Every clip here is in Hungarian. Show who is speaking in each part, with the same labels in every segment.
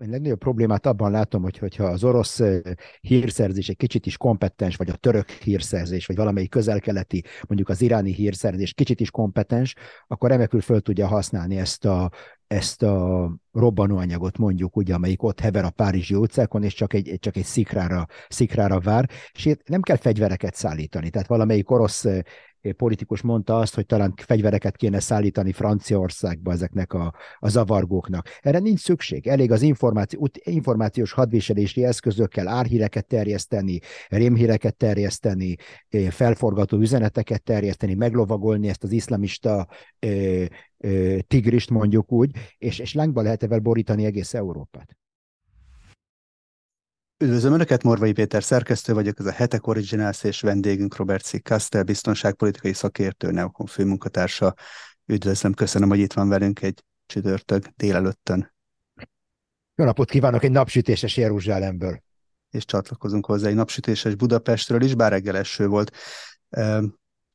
Speaker 1: én legnagyobb problémát abban látom, hogy, hogyha az orosz hírszerzés egy kicsit is kompetens, vagy a török hírszerzés, vagy valamelyik közelkeleti, mondjuk az iráni hírszerzés kicsit is kompetens, akkor remekül föl tudja használni ezt a, ezt a robbanóanyagot mondjuk, ugye, amelyik ott hever a Párizsi utcákon, és csak egy, csak egy szikrára, szikrára vár, és nem kell fegyvereket szállítani. Tehát valamelyik orosz politikus mondta azt, hogy talán fegyvereket kéne szállítani Franciaországba ezeknek a, a zavargóknak. Erre nincs szükség. Elég az információ, információs hadviselési eszközökkel árhíreket terjeszteni, rémhíreket terjeszteni, felforgató üzeneteket terjeszteni, meglovagolni ezt az iszlamista ö, tigrist mondjuk úgy, és, és lángba lehet evel borítani egész Európát.
Speaker 2: Üdvözlöm Önöket, Morvai Péter szerkesztő vagyok, ez a Hetek Originals és vendégünk Robert C. Kastel, biztonságpolitikai szakértő, Neokon főmunkatársa. Üdvözlöm, köszönöm, hogy itt van velünk egy csütörtök délelőttön.
Speaker 1: Jó napot kívánok egy napsütéses Jeruzsálemből.
Speaker 2: És csatlakozunk hozzá egy napsütéses Budapestről is, bár reggel eső volt.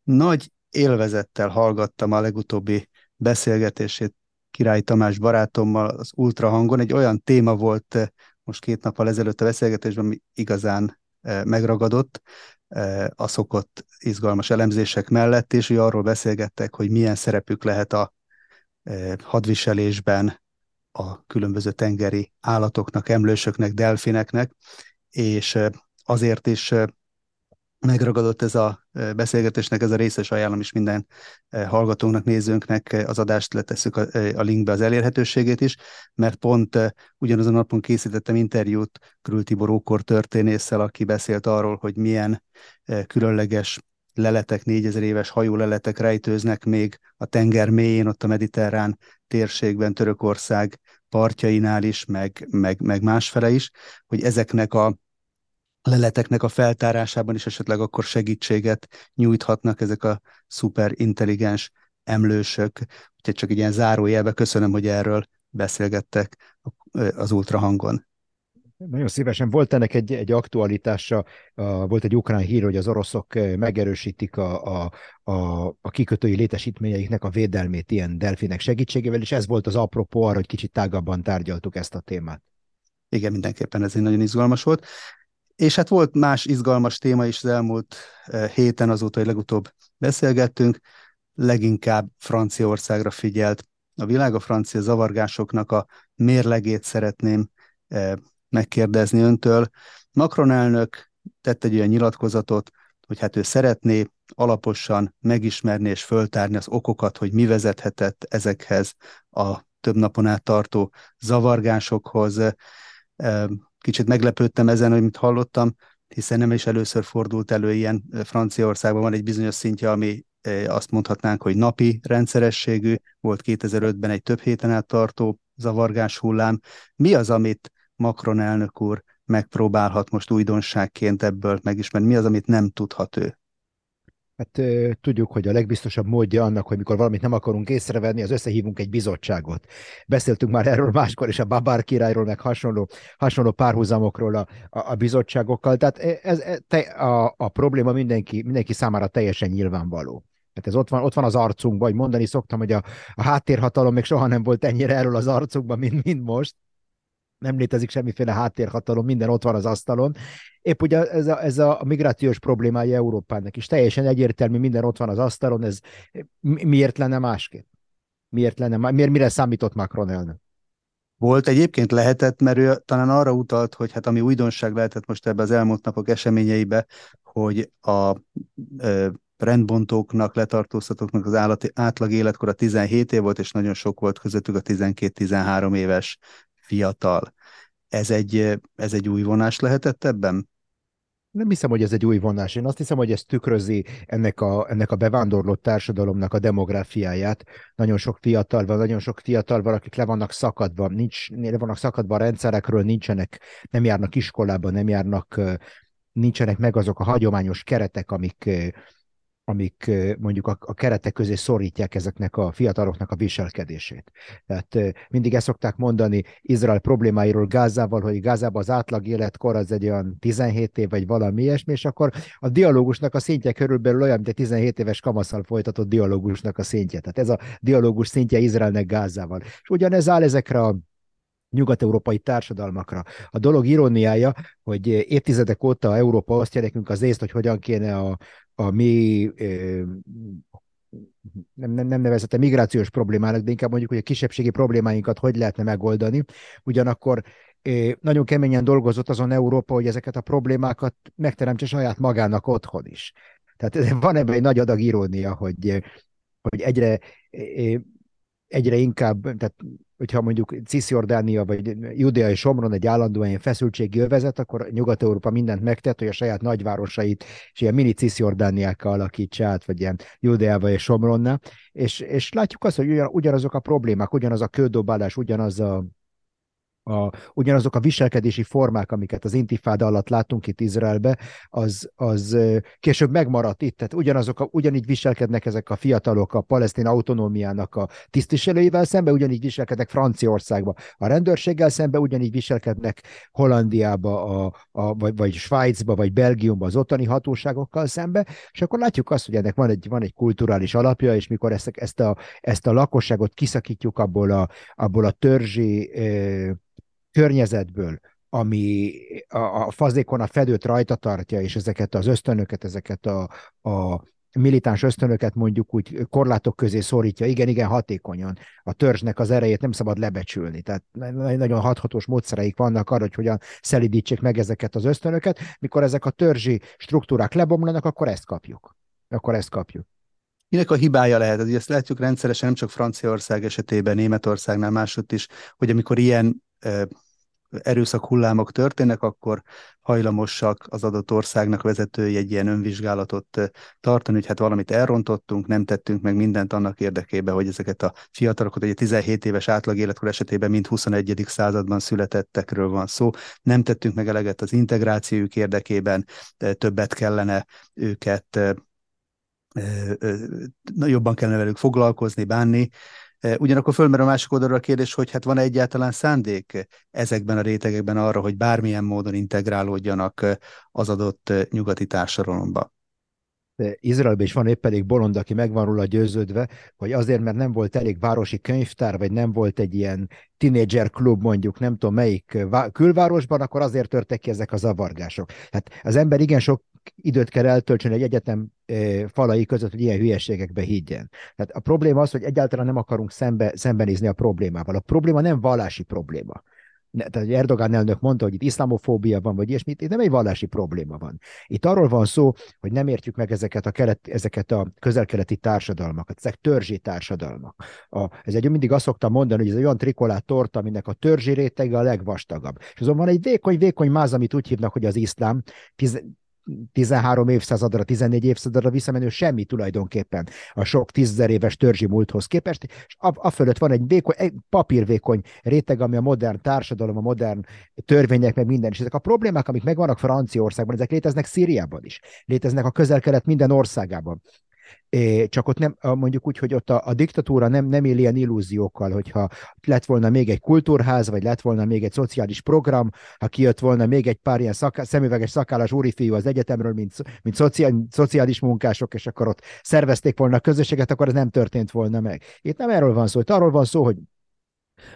Speaker 2: Nagy élvezettel hallgattam a legutóbbi beszélgetését Király Tamás barátommal az ultrahangon. Egy olyan téma volt most két nappal ezelőtt a beszélgetésben ami igazán eh, megragadott eh, a szokott izgalmas elemzések mellett, és hogy arról beszélgettek, hogy milyen szerepük lehet a eh, hadviselésben a különböző tengeri állatoknak, emlősöknek, delfineknek, és azért is megragadott ez a beszélgetésnek ez a részes ajánlom is minden hallgatónknak, nézőnknek az adást letesszük a, a linkbe az elérhetőségét is, mert pont ugyanazon napon készítettem interjút Krül Tibor Ókor történésszel, aki beszélt arról, hogy milyen különleges leletek, négyezer éves hajóleletek rejtőznek még a tenger mélyén, ott a mediterrán térségben, Törökország partjainál is, meg, meg, meg másfele is, hogy ezeknek a leleteknek a feltárásában is esetleg akkor segítséget nyújthatnak ezek a szuper intelligens emlősök. Úgyhogy csak egy ilyen zárójelbe köszönöm, hogy erről beszélgettek az ultrahangon.
Speaker 1: Nagyon szívesen. Volt ennek egy, egy aktualitása, volt egy ukrán hír, hogy az oroszok megerősítik a, a, a, a kikötői létesítményeiknek a védelmét ilyen delfinek segítségével, és ez volt az apropó arra, hogy kicsit tágabban tárgyaltuk ezt a témát.
Speaker 2: Igen, mindenképpen ez egy nagyon izgalmas volt. És hát volt más izgalmas téma is az elmúlt eh, héten, azóta, hogy legutóbb beszélgettünk, leginkább Franciaországra figyelt. A világ a francia zavargásoknak a mérlegét szeretném eh, megkérdezni öntől. Macron elnök tett egy olyan nyilatkozatot, hogy hát ő szeretné alaposan megismerni és föltárni az okokat, hogy mi vezethetett ezekhez a több napon át tartó zavargásokhoz. Kicsit meglepődtem ezen, hogy mit hallottam, hiszen nem is először fordult elő ilyen Franciaországban van egy bizonyos szintje, ami azt mondhatnánk, hogy napi rendszerességű, volt 2005-ben egy több héten át tartó zavargás hullám. Mi az, amit Macron elnök úr megpróbálhat most újdonságként ebből megismerni? Mi az, amit nem tudhat ő?
Speaker 1: Hát tudjuk, hogy a legbiztosabb módja annak, hogy mikor valamit nem akarunk észrevenni, az összehívunk egy bizottságot. Beszéltünk már erről máskor is, a Babár királyról, meg hasonló, hasonló párhuzamokról a, a, a bizottságokkal. Tehát ez, te, a, a probléma mindenki, mindenki számára teljesen nyilvánvaló. Hát ez ott van, ott van az arcunkban, hogy mondani szoktam, hogy a, a háttérhatalom még soha nem volt ennyire erről az arcunkban, mint, mint most nem létezik semmiféle háttérhatalom, minden ott van az asztalon. Épp ugye ez a, ez a migrációs problémája Európának is teljesen egyértelmű, minden ott van az asztalon, ez miért lenne másképp? Miért lenne, miért, mire számított Macron elnök?
Speaker 2: Volt egyébként lehetett, mert ő talán arra utalt, hogy hát ami újdonság lehetett most ebbe az elmúlt napok eseményeibe, hogy a ö, rendbontóknak, letartóztatóknak az állati, átlag életkora 17 év volt, és nagyon sok volt közöttük a 12-13 éves fiatal. Ez egy, ez egy új vonás lehetett ebben?
Speaker 1: Nem hiszem, hogy ez egy új vonás. Én azt hiszem, hogy ez tükrözi ennek a, ennek a bevándorlott társadalomnak a demográfiáját. Nagyon sok fiatal van, nagyon sok fiatal van, akik le vannak szakadva, nincs, le vannak szakadva a rendszerekről, nincsenek, nem járnak iskolába, nem járnak, nincsenek meg azok a hagyományos keretek, amik, amik mondjuk a, a keretek közé szorítják ezeknek a fiataloknak a viselkedését. Tehát mindig ezt szokták mondani Izrael problémáiról Gázával, hogy Gázában az átlag életkor az egy olyan 17 év, vagy valami ilyesmi, és akkor a dialógusnak a szintje körülbelül olyan, mint egy 17 éves kamaszal folytatott dialógusnak a szintje. Tehát ez a dialógus szintje Izraelnek Gázával. És ugyanez áll ezekre a nyugat-európai társadalmakra. A dolog iróniája, hogy évtizedek óta Európa azt nekünk az észt, hogy hogyan kéne a, a mi nem, nem, nem nevezette migrációs problémának, de inkább mondjuk, hogy a kisebbségi problémáinkat hogy lehetne megoldani. Ugyanakkor nagyon keményen dolgozott azon Európa, hogy ezeket a problémákat megteremtse saját magának otthon is. Tehát van ebben egy nagy adag irónia, hogy, hogy egyre, egyre inkább, tehát hogyha mondjuk Cisjordánia vagy Judea és Somron egy állandóan feszültségi övezet, akkor Nyugat-Európa mindent megtett, hogy a saját nagyvárosait és ilyen mini Cisjordániákkal alakítsa át, vagy ilyen Judeába és Somronna, és, és látjuk azt, hogy ugyanazok a problémák, ugyanaz a kődobálás, ugyanaz a a, ugyanazok a viselkedési formák, amiket az intifáda alatt láttunk itt Izraelbe, az, az később megmaradt itt, tehát ugyanazok a, ugyanígy viselkednek ezek a fiatalok a palesztin autonómiának a tisztviselőivel szembe, ugyanígy viselkednek Franciaországba a rendőrséggel szembe, ugyanígy viselkednek Hollandiába, a, a, vagy, vagy Svájcba, vagy Belgiumba az ottani hatóságokkal szembe, és akkor látjuk azt, hogy ennek van egy, van egy kulturális alapja, és mikor ezt, ezt, a, ezt a lakosságot kiszakítjuk abból a, abból a törzsi környezetből, ami a, fazékon a fedőt rajta tartja, és ezeket az ösztönöket, ezeket a, a militáns ösztönöket mondjuk úgy korlátok közé szorítja, igen, igen, hatékonyan. A törzsnek az erejét nem szabad lebecsülni. Tehát nagyon hathatós módszereik vannak arra, hogy hogyan szelidítsék meg ezeket az ösztönöket. Mikor ezek a törzsi struktúrák lebomlanak, akkor ezt kapjuk. Akkor ezt kapjuk.
Speaker 2: Minek a hibája lehet? Azért ezt látjuk rendszeresen, nem csak Franciaország esetében, Németországnál máshogy is, hogy amikor ilyen erőszak hullámok történnek, akkor hajlamosak az adott országnak vezetői egy ilyen önvizsgálatot tartani, hogy hát valamit elrontottunk, nem tettünk meg mindent annak érdekében, hogy ezeket a fiatalokat, ugye 17 éves átlag életkor esetében mind 21. században születettekről van szó, nem tettünk meg eleget az integrációjuk érdekében, többet kellene őket jobban kellene velük foglalkozni, bánni, Ugyanakkor fölmerül a másik oldalra a kérdés, hogy hát van-e egyáltalán szándék ezekben a rétegekben arra, hogy bármilyen módon integrálódjanak az adott nyugati társadalomba.
Speaker 1: Izraelben is van épp elég bolond, aki meg van róla győződve, hogy azért, mert nem volt elég városi könyvtár, vagy nem volt egy ilyen tinédzser klub mondjuk, nem tudom melyik külvárosban, akkor azért törtek ki ezek a zavargások. Hát az ember igen sok időt kell eltöltsön egy egyetem falai között, hogy ilyen hülyeségekbe higgyen. Tehát a probléma az, hogy egyáltalán nem akarunk szembe, szembenézni a problémával. A probléma nem vallási probléma. Tehát Erdogán elnök mondta, hogy itt iszlamofóbia van, vagy ilyesmit, itt nem egy vallási probléma van. Itt arról van szó, hogy nem értjük meg ezeket a, kelet, ezeket a közelkeleti társadalmakat, ezek törzsi társadalmak. A, ez egy mindig azt szoktam mondani, hogy ez egy olyan trikolát torta, aminek a törzsi rétege a legvastagabb. És azon van egy vékony-vékony máz, amit úgy hívnak, hogy az iszlám, 13 évszázadra, 14 évszázadra visszamenő semmi tulajdonképpen a sok tízezer éves törzsi múlthoz képest, és a, a fölött van egy, vékony, egy papírvékony réteg, ami a modern társadalom, a modern törvények, meg minden. És ezek a problémák, amik megvannak Franciaországban, ezek léteznek Szíriában is, léteznek a közel-kelet minden országában. Csak ott nem, mondjuk úgy, hogy ott a, a diktatúra nem, nem él ilyen illúziókkal, hogyha lett volna még egy kultúrház, vagy lett volna még egy szociális program, ha kijött volna még egy pár ilyen szak, szemüveges szakállas úrifiú az egyetemről, mint, mint szociál, szociális munkások, és akkor ott szervezték volna a közösséget, akkor ez nem történt volna meg. Itt nem erről van szó, itt arról van szó, hogy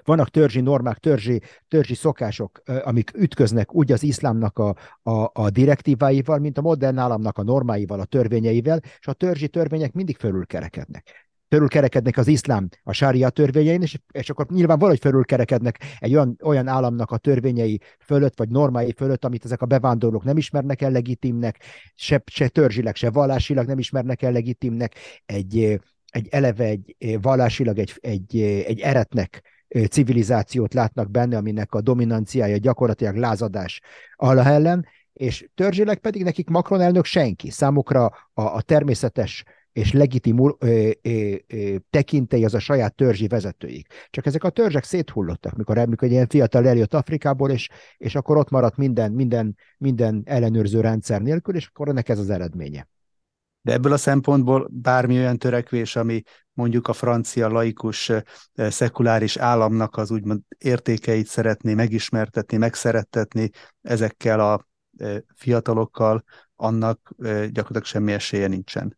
Speaker 1: vannak törzsi normák, törzsi, törzsi szokások, amik ütköznek úgy az iszlámnak a, a, a direktíváival, mint a modern államnak a normáival, a törvényeivel, és a törzsi törvények mindig fölülkerekednek. Fölülkerekednek az iszlám a sária törvényein, és, és akkor nyilván valahogy fölülkerekednek egy olyan, olyan államnak a törvényei fölött, vagy normái fölött, amit ezek a bevándorlók nem ismernek el legitimnek, se, se törzsileg, se vallásilag nem ismernek el legitimnek, egy, egy eleve egy vallásilag egy, egy, egy eretnek civilizációt látnak benne, aminek a dominanciája gyakorlatilag lázadás Allah ellen, és törzsileg pedig nekik Macron elnök senki. Számukra a, a természetes és legitim ö, tekintély az a saját törzsi vezetőik. Csak ezek a törzsek széthullottak, mikor, amikor egy ilyen fiatal eljött Afrikából, és, és akkor ott maradt minden, minden, minden ellenőrző rendszer nélkül, és akkor ennek ez az eredménye.
Speaker 2: De ebből a szempontból bármi olyan törekvés, ami mondjuk a francia laikus szekuláris államnak az úgymond értékeit szeretné megismertetni, megszerettetni ezekkel a fiatalokkal, annak gyakorlatilag semmi esélye nincsen.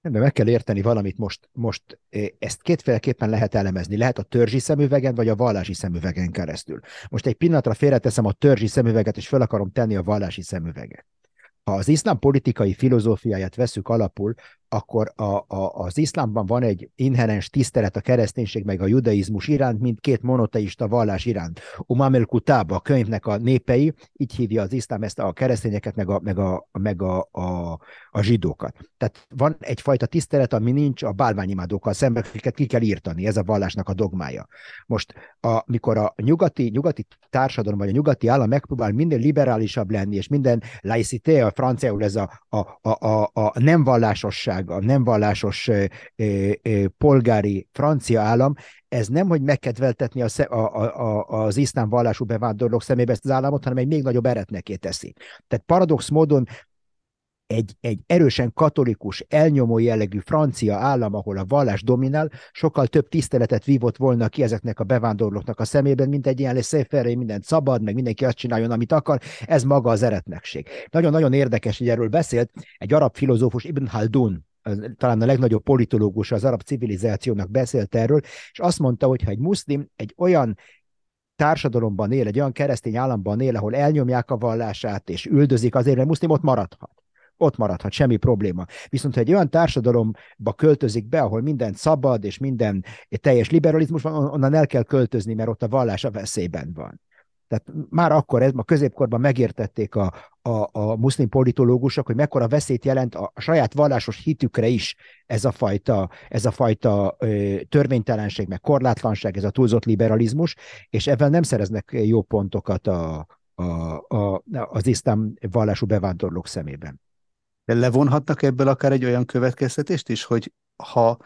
Speaker 1: De meg kell érteni valamit most, most ezt kétféleképpen lehet elemezni. Lehet a törzsi szemüvegen, vagy a vallási szemüvegen keresztül. Most egy pillanatra félreteszem a törzsi szemüveget, és fel akarom tenni a vallási szemüveget. Ha az iszlám politikai filozófiáját veszük alapul, akkor a, a, az iszlámban van egy inherens tisztelet a kereszténység meg a judaizmus iránt, mint két monoteista vallás iránt. Umam el a könyvnek a népei, így hívja az iszlám ezt a keresztényeket, meg a, meg a, meg a, a, a zsidókat. Tehát van egyfajta tisztelet, ami nincs a bálványimádókkal szemben, akiket ki kell írtani, ez a vallásnak a dogmája. Most, a, mikor a nyugati, nyugati társadalom, vagy a nyugati állam megpróbál minél liberálisabb lenni, és minden laicité, a franciául ez a, a, a, a, a nem vallásosság, vallásszabadság, a nem vallásos polgári francia állam, ez nem, hogy megkedveltetni a, a, a, az iszlám vallású bevándorlók szemébe ezt az államot, hanem egy még nagyobb eretneké teszi. Tehát paradox módon egy, egy erősen katolikus, elnyomó jellegű francia állam, ahol a vallás dominál, sokkal több tiszteletet vívott volna ki ezeknek a bevándorlóknak a szemében, mint egy ilyen széferré, mindent szabad, meg mindenki azt csináljon, amit akar, ez maga az eretnekség. Nagyon-nagyon érdekes, hogy erről beszélt egy arab filozófus Ibn Haldun, talán a legnagyobb politológus az arab civilizációnak beszélt erről, és azt mondta, hogy ha egy muszlim egy olyan társadalomban él, egy olyan keresztény államban él, ahol elnyomják a vallását és üldözik azért, mert muszlim ott maradhat ott maradhat, semmi probléma. Viszont ha egy olyan társadalomba költözik be, ahol minden szabad, és minden teljes liberalizmus van, onnan el kell költözni, mert ott a vallás a veszélyben van. Tehát már akkor, ez, a középkorban megértették a, a, a muszlim politológusok, hogy mekkora veszélyt jelent a, a saját vallásos hitükre is ez a fajta, ez a fajta ö, törvénytelenség, meg korlátlanság, ez a túlzott liberalizmus, és ebben nem szereznek jó pontokat a, a, a, az iszlám vallású bevándorlók szemében.
Speaker 2: De levonhatnak ebből akár egy olyan következtetést is, hogy ha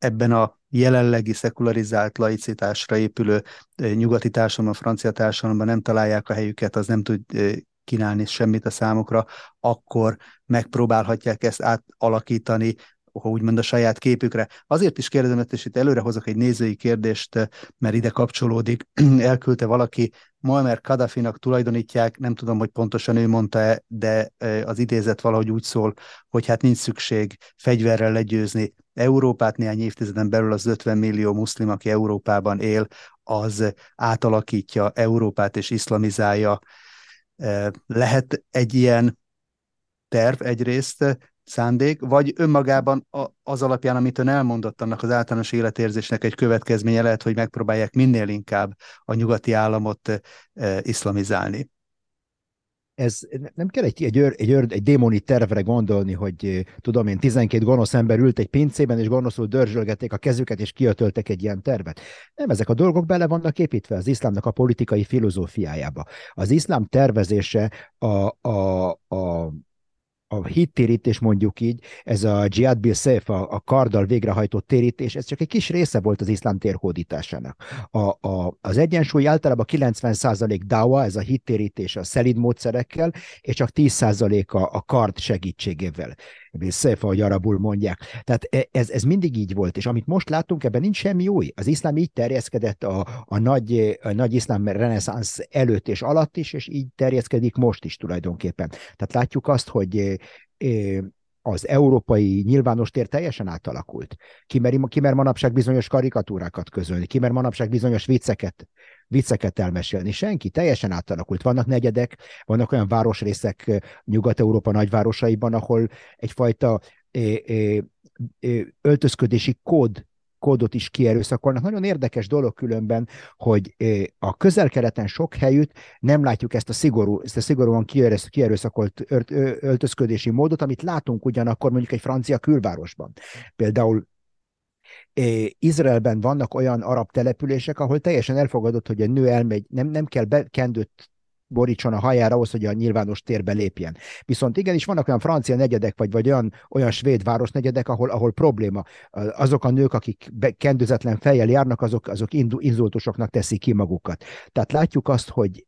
Speaker 2: ebben a jelenlegi szekularizált laicitásra épülő nyugati társadalom, a francia társadalomban nem találják a helyüket, az nem tud kínálni semmit a számukra, akkor megpróbálhatják ezt átalakítani, úgymond a saját képükre. Azért is kérdezem, és itt előre hozok egy nézői kérdést, mert ide kapcsolódik. Elküldte valaki, Muammar Kadhafinak tulajdonítják, nem tudom, hogy pontosan ő mondta-e, de az idézet valahogy úgy szól, hogy hát nincs szükség fegyverrel legyőzni Európát néhány évtizeden belül az 50 millió muszlim, aki Európában él, az átalakítja Európát és iszlamizálja. Lehet egy ilyen terv egyrészt, szándék, vagy önmagában az alapján, amit ön elmondott, annak az általános életérzésnek egy következménye lehet, hogy megpróbálják minél inkább a nyugati államot iszlamizálni
Speaker 1: ez nem kell egy, egy, egy, egy, egy démoni tervre gondolni, hogy tudom én, 12 gonosz ember ült egy pincében, és gonoszul dörzsölgették a kezüket, és kiötöltek egy ilyen tervet. Nem, ezek a dolgok bele vannak építve az iszlámnak a politikai filozófiájába. Az iszlám tervezése a, a, a a hittérítés mondjuk így, ez a Jihad bil Saif, a, a karddal végrehajtott térítés, ez csak egy kis része volt az iszlám térhódításának. A, a, az egyensúly általában 90% dawa, ez a hittérítés a szelid módszerekkel, és csak 10% a, a kard segítségével. Szefa, ahogy arabul mondják. Tehát e, ez, ez mindig így volt, és amit most látunk, ebben nincs semmi új. Az iszlám így terjeszkedett a, a, nagy, a nagy iszlám reneszánsz előtt és alatt is, és így terjeszkedik most is tulajdonképpen. Tehát látjuk azt, hogy e, e, az európai nyilvános tér teljesen átalakult. Kimer, kimer manapság bizonyos karikatúrákat közölni, kimer manapság bizonyos vicceket, vicceket elmesélni. Senki, teljesen átalakult. Vannak negyedek, vannak olyan városrészek Nyugat-Európa nagyvárosaiban, ahol egyfajta é, é, é, öltözködési kód kódot is kierőszakolnak. Nagyon érdekes dolog különben, hogy a közel-keleten sok helyütt nem látjuk ezt a szigorú, ezt a szigorúan kierőszakolt öltözködési módot, amit látunk ugyanakkor mondjuk egy francia külvárosban. Például Izraelben vannak olyan arab települések, ahol teljesen elfogadott, hogy egy nő elmegy, nem, nem kell bekendőt borítson a hajára ahhoz, hogy a nyilvános térbe lépjen. Viszont igenis vannak olyan francia negyedek, vagy, vagy olyan, olyan svéd városnegyedek, ahol, ahol probléma. Azok a nők, akik kendőzetlen fejjel járnak, azok, azok inzultusoknak teszik ki magukat. Tehát látjuk azt, hogy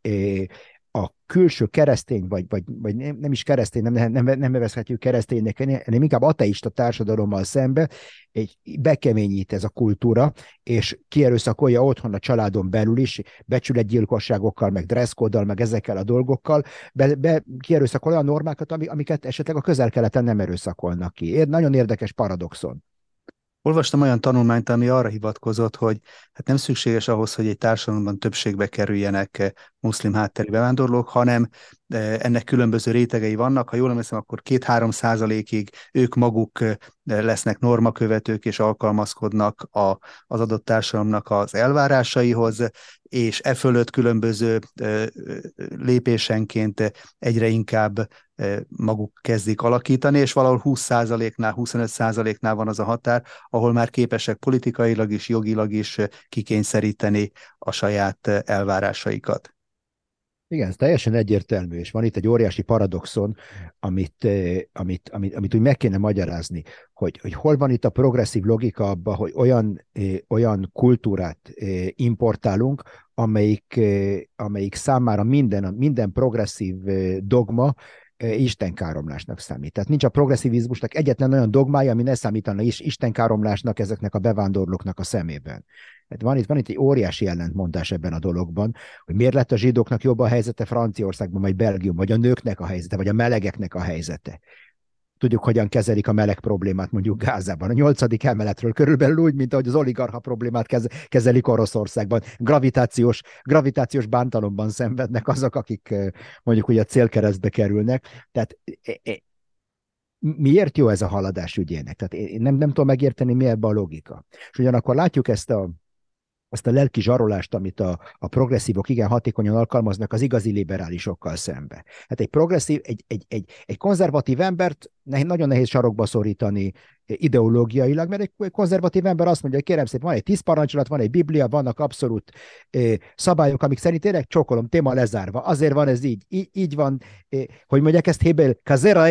Speaker 1: a külső keresztény, vagy, vagy, vagy nem, nem is keresztény, nem, nem, nem nevezhetjük kereszténynek, hanem inkább ateista társadalommal szembe egy bekeményít ez a kultúra, és kierőszakolja otthon a családon belül is, becsületgyilkosságokkal, meg dresszkóddal, meg ezekkel a dolgokkal, be, be kierőszakol olyan normákat, amiket esetleg a közel-keleten nem erőszakolnak ki. Ér, nagyon érdekes paradoxon.
Speaker 2: Olvastam olyan tanulmányt, ami arra hivatkozott, hogy hát nem szükséges ahhoz, hogy egy társadalomban többségbe kerüljenek eh, muszlim hátterű bevándorlók, hanem eh, ennek különböző rétegei vannak. Ha jól emlékszem, akkor két-három százalékig ők maguk eh, lesznek normakövetők és alkalmazkodnak a, az adott társadalomnak az elvárásaihoz, és e fölött különböző lépésenként egyre inkább maguk kezdik alakítani, és valahol 20%-nál, 25%-nál van az a határ, ahol már képesek politikailag is, jogilag is kikényszeríteni a saját elvárásaikat.
Speaker 1: Igen, ez teljesen egyértelmű, és van itt egy óriási paradoxon, amit, amit, amit, amit úgy meg kéne magyarázni, hogy, hogy hol van itt a progresszív logika abban, hogy olyan, olyan kultúrát importálunk, amelyik, amelyik számára minden, minden progresszív dogma istenkáromlásnak számít. Tehát nincs a progresszivizmusnak egyetlen olyan dogmája, ami ne számítana is istenkáromlásnak ezeknek a bevándorlóknak a szemében. Tehát van itt, van itt egy óriási ellentmondás ebben a dologban, hogy miért lett a zsidóknak jobb a helyzete Franciaországban, vagy Belgium, vagy a nőknek a helyzete, vagy a melegeknek a helyzete tudjuk, hogyan kezelik a meleg problémát mondjuk Gázában. A nyolcadik emeletről körülbelül úgy, mint ahogy az oligarha problémát kezelik Oroszországban. Gravitációs, gravitációs bántalomban szenvednek azok, akik mondjuk ugye a célkeresztbe kerülnek. Tehát miért jó ez a haladás ügyének? Tehát én nem, nem tudom megérteni, mi ebben a logika. És ugyanakkor látjuk ezt a azt a lelki zsarolást, amit a, a progresszívok igen hatékonyan alkalmaznak az igazi liberálisokkal szembe. Hát egy progresszív, egy, egy, egy, egy konzervatív embert nagyon nehéz sarokba szorítani ideológiailag, mert egy konzervatív ember azt mondja, hogy kérem szépen, van egy tíz parancsolat, van egy biblia, vannak abszolút szabályok, amik szerint tényleg csokolom, téma lezárva. Azért van ez így, így, így van, hogy mondják ezt Hébel, kazera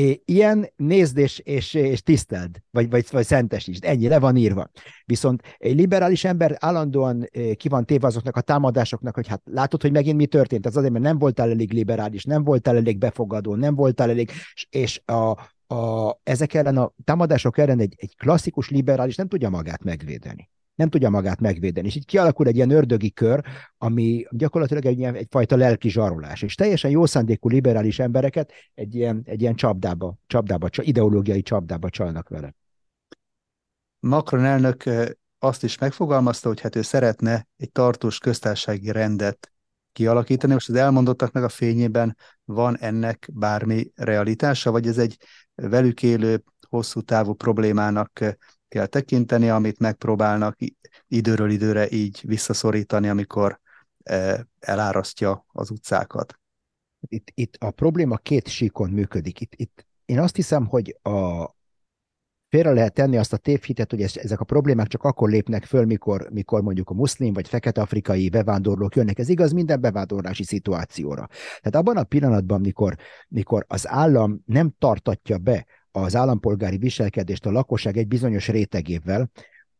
Speaker 1: vekadés, ilyen nézd és, és, és tiszteld, vagy, vagy, vagy szentesítsd, ennyi, le van írva. Viszont egy liberális ember állandóan ki van téve azoknak a támadásoknak, hogy hát látod, hogy megint mi történt, az azért, mert nem voltál elég liberális, nem voltál elég befogadó, nem voltál elég, és a, a, ezek ellen a támadások ellen egy, egy klasszikus liberális nem tudja magát megvédeni nem tudja magát megvédeni. És így kialakul egy ilyen ördögi kör, ami gyakorlatilag egy ilyen, egyfajta lelki zsarolás. És teljesen jó szándékú liberális embereket egy ilyen, egy ilyen csapdába, csapdába, ideológiai csapdába csalnak vele.
Speaker 2: Macron elnök azt is megfogalmazta, hogy hát ő szeretne egy tartós köztársasági rendet kialakítani. Most az elmondottaknak a fényében van ennek bármi realitása, vagy ez egy velük élő hosszú távú problémának kell tekinteni, amit megpróbálnak időről időre így visszaszorítani, amikor e, elárasztja az utcákat.
Speaker 1: Itt, itt a probléma két síkon működik. Itt, itt én azt hiszem, hogy a, félre lehet tenni azt a tévhitet, hogy ezek a problémák csak akkor lépnek föl, mikor, mikor mondjuk a muszlim vagy fekete-afrikai bevándorlók jönnek. Ez igaz minden bevándorlási szituációra. Tehát abban a pillanatban, mikor, mikor az állam nem tartatja be az állampolgári viselkedést a lakosság egy bizonyos rétegével,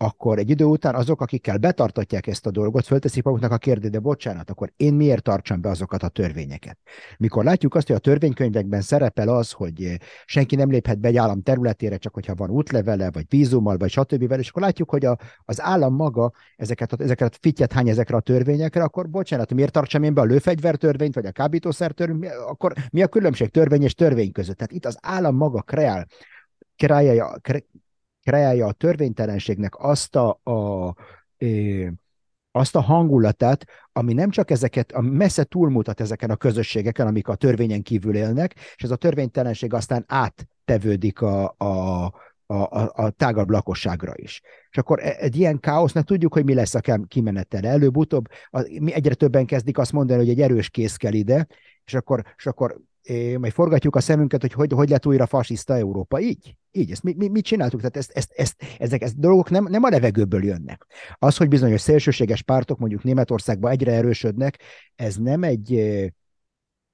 Speaker 1: akkor egy idő után azok, akikkel betartatják ezt a dolgot, fölteszik maguknak a kérdést, de bocsánat, akkor én miért tartsam be azokat a törvényeket? Mikor látjuk azt, hogy a törvénykönyvekben szerepel az, hogy senki nem léphet be egy állam területére, csak hogyha van útlevele, vagy vízummal, vagy stb. És akkor látjuk, hogy a, az állam maga ezeket, a, ezeket a fityet hány ezekre a törvényekre, akkor bocsánat, miért tartsam én be a lőfegyvertörvényt, vagy a kábítószer törvényt, akkor mi a különbség törvény és törvény között? Tehát itt az állam maga kreál kreálja, kreálja a törvénytelenségnek azt a, a, azt a hangulatát, ami nem csak ezeket, a messze túlmutat ezeken a közösségeken, amik a törvényen kívül élnek, és ez a törvénytelenség aztán áttevődik a, a, a, a, tágabb lakosságra is. És akkor e, egy ilyen káosznak tudjuk, hogy mi lesz a kimenetel. Előbb-utóbb mi egyre többen kezdik azt mondani, hogy egy erős kész kell ide, és akkor, és akkor majd forgatjuk a szemünket, hogy hogy, hogy lett újra fasiszta Európa. Így, így, ezt mi, mi, mit csináltuk? Tehát ezt, ezt, ezt, ezek, ezek dolgok nem, nem a levegőből jönnek. Az, hogy bizonyos szélsőséges pártok mondjuk Németországban egyre erősödnek, ez nem egy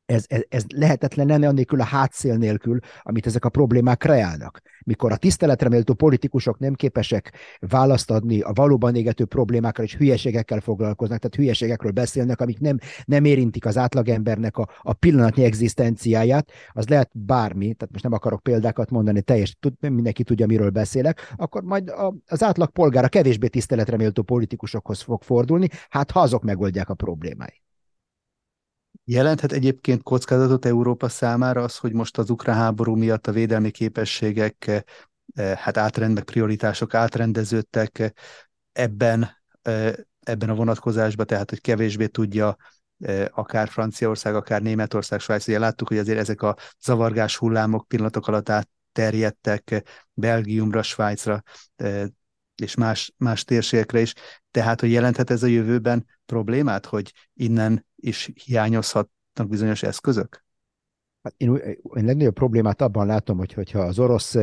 Speaker 1: ez, ez, ez lehetetlen lenne annélkül a hátszél nélkül, amit ezek a problémák kreálnak. Mikor a tiszteletre méltó politikusok nem képesek választ adni a valóban égető problémákra, és hülyeségekkel foglalkoznak, tehát hülyeségekről beszélnek, amik nem, nem érintik az átlagembernek a, a pillanatnyi egzisztenciáját, az lehet bármi, tehát most nem akarok példákat mondani, teljes, tud, mindenki tudja, miről beszélek, akkor majd a, az átlag polgár a kevésbé tiszteletre méltó politikusokhoz fog fordulni, hát ha azok megoldják a problémáit.
Speaker 2: Jelenthet egyébként kockázatot Európa számára az, hogy most az ukrán háború miatt a védelmi képességek, eh, hát átrendek, prioritások átrendeződtek ebben, eh, ebben a vonatkozásban, tehát hogy kevésbé tudja eh, akár Franciaország, akár Németország, Svájc, ugye láttuk, hogy azért ezek a zavargás hullámok pillanatok alatt átterjedtek Belgiumra, Svájcra, és más, más térségekre is. Tehát, hogy jelenthet ez a jövőben problémát, hogy innen is hiányozhatnak bizonyos eszközök?
Speaker 1: Hát én, én legnagyobb problémát abban látom, hogy hogyha az orosz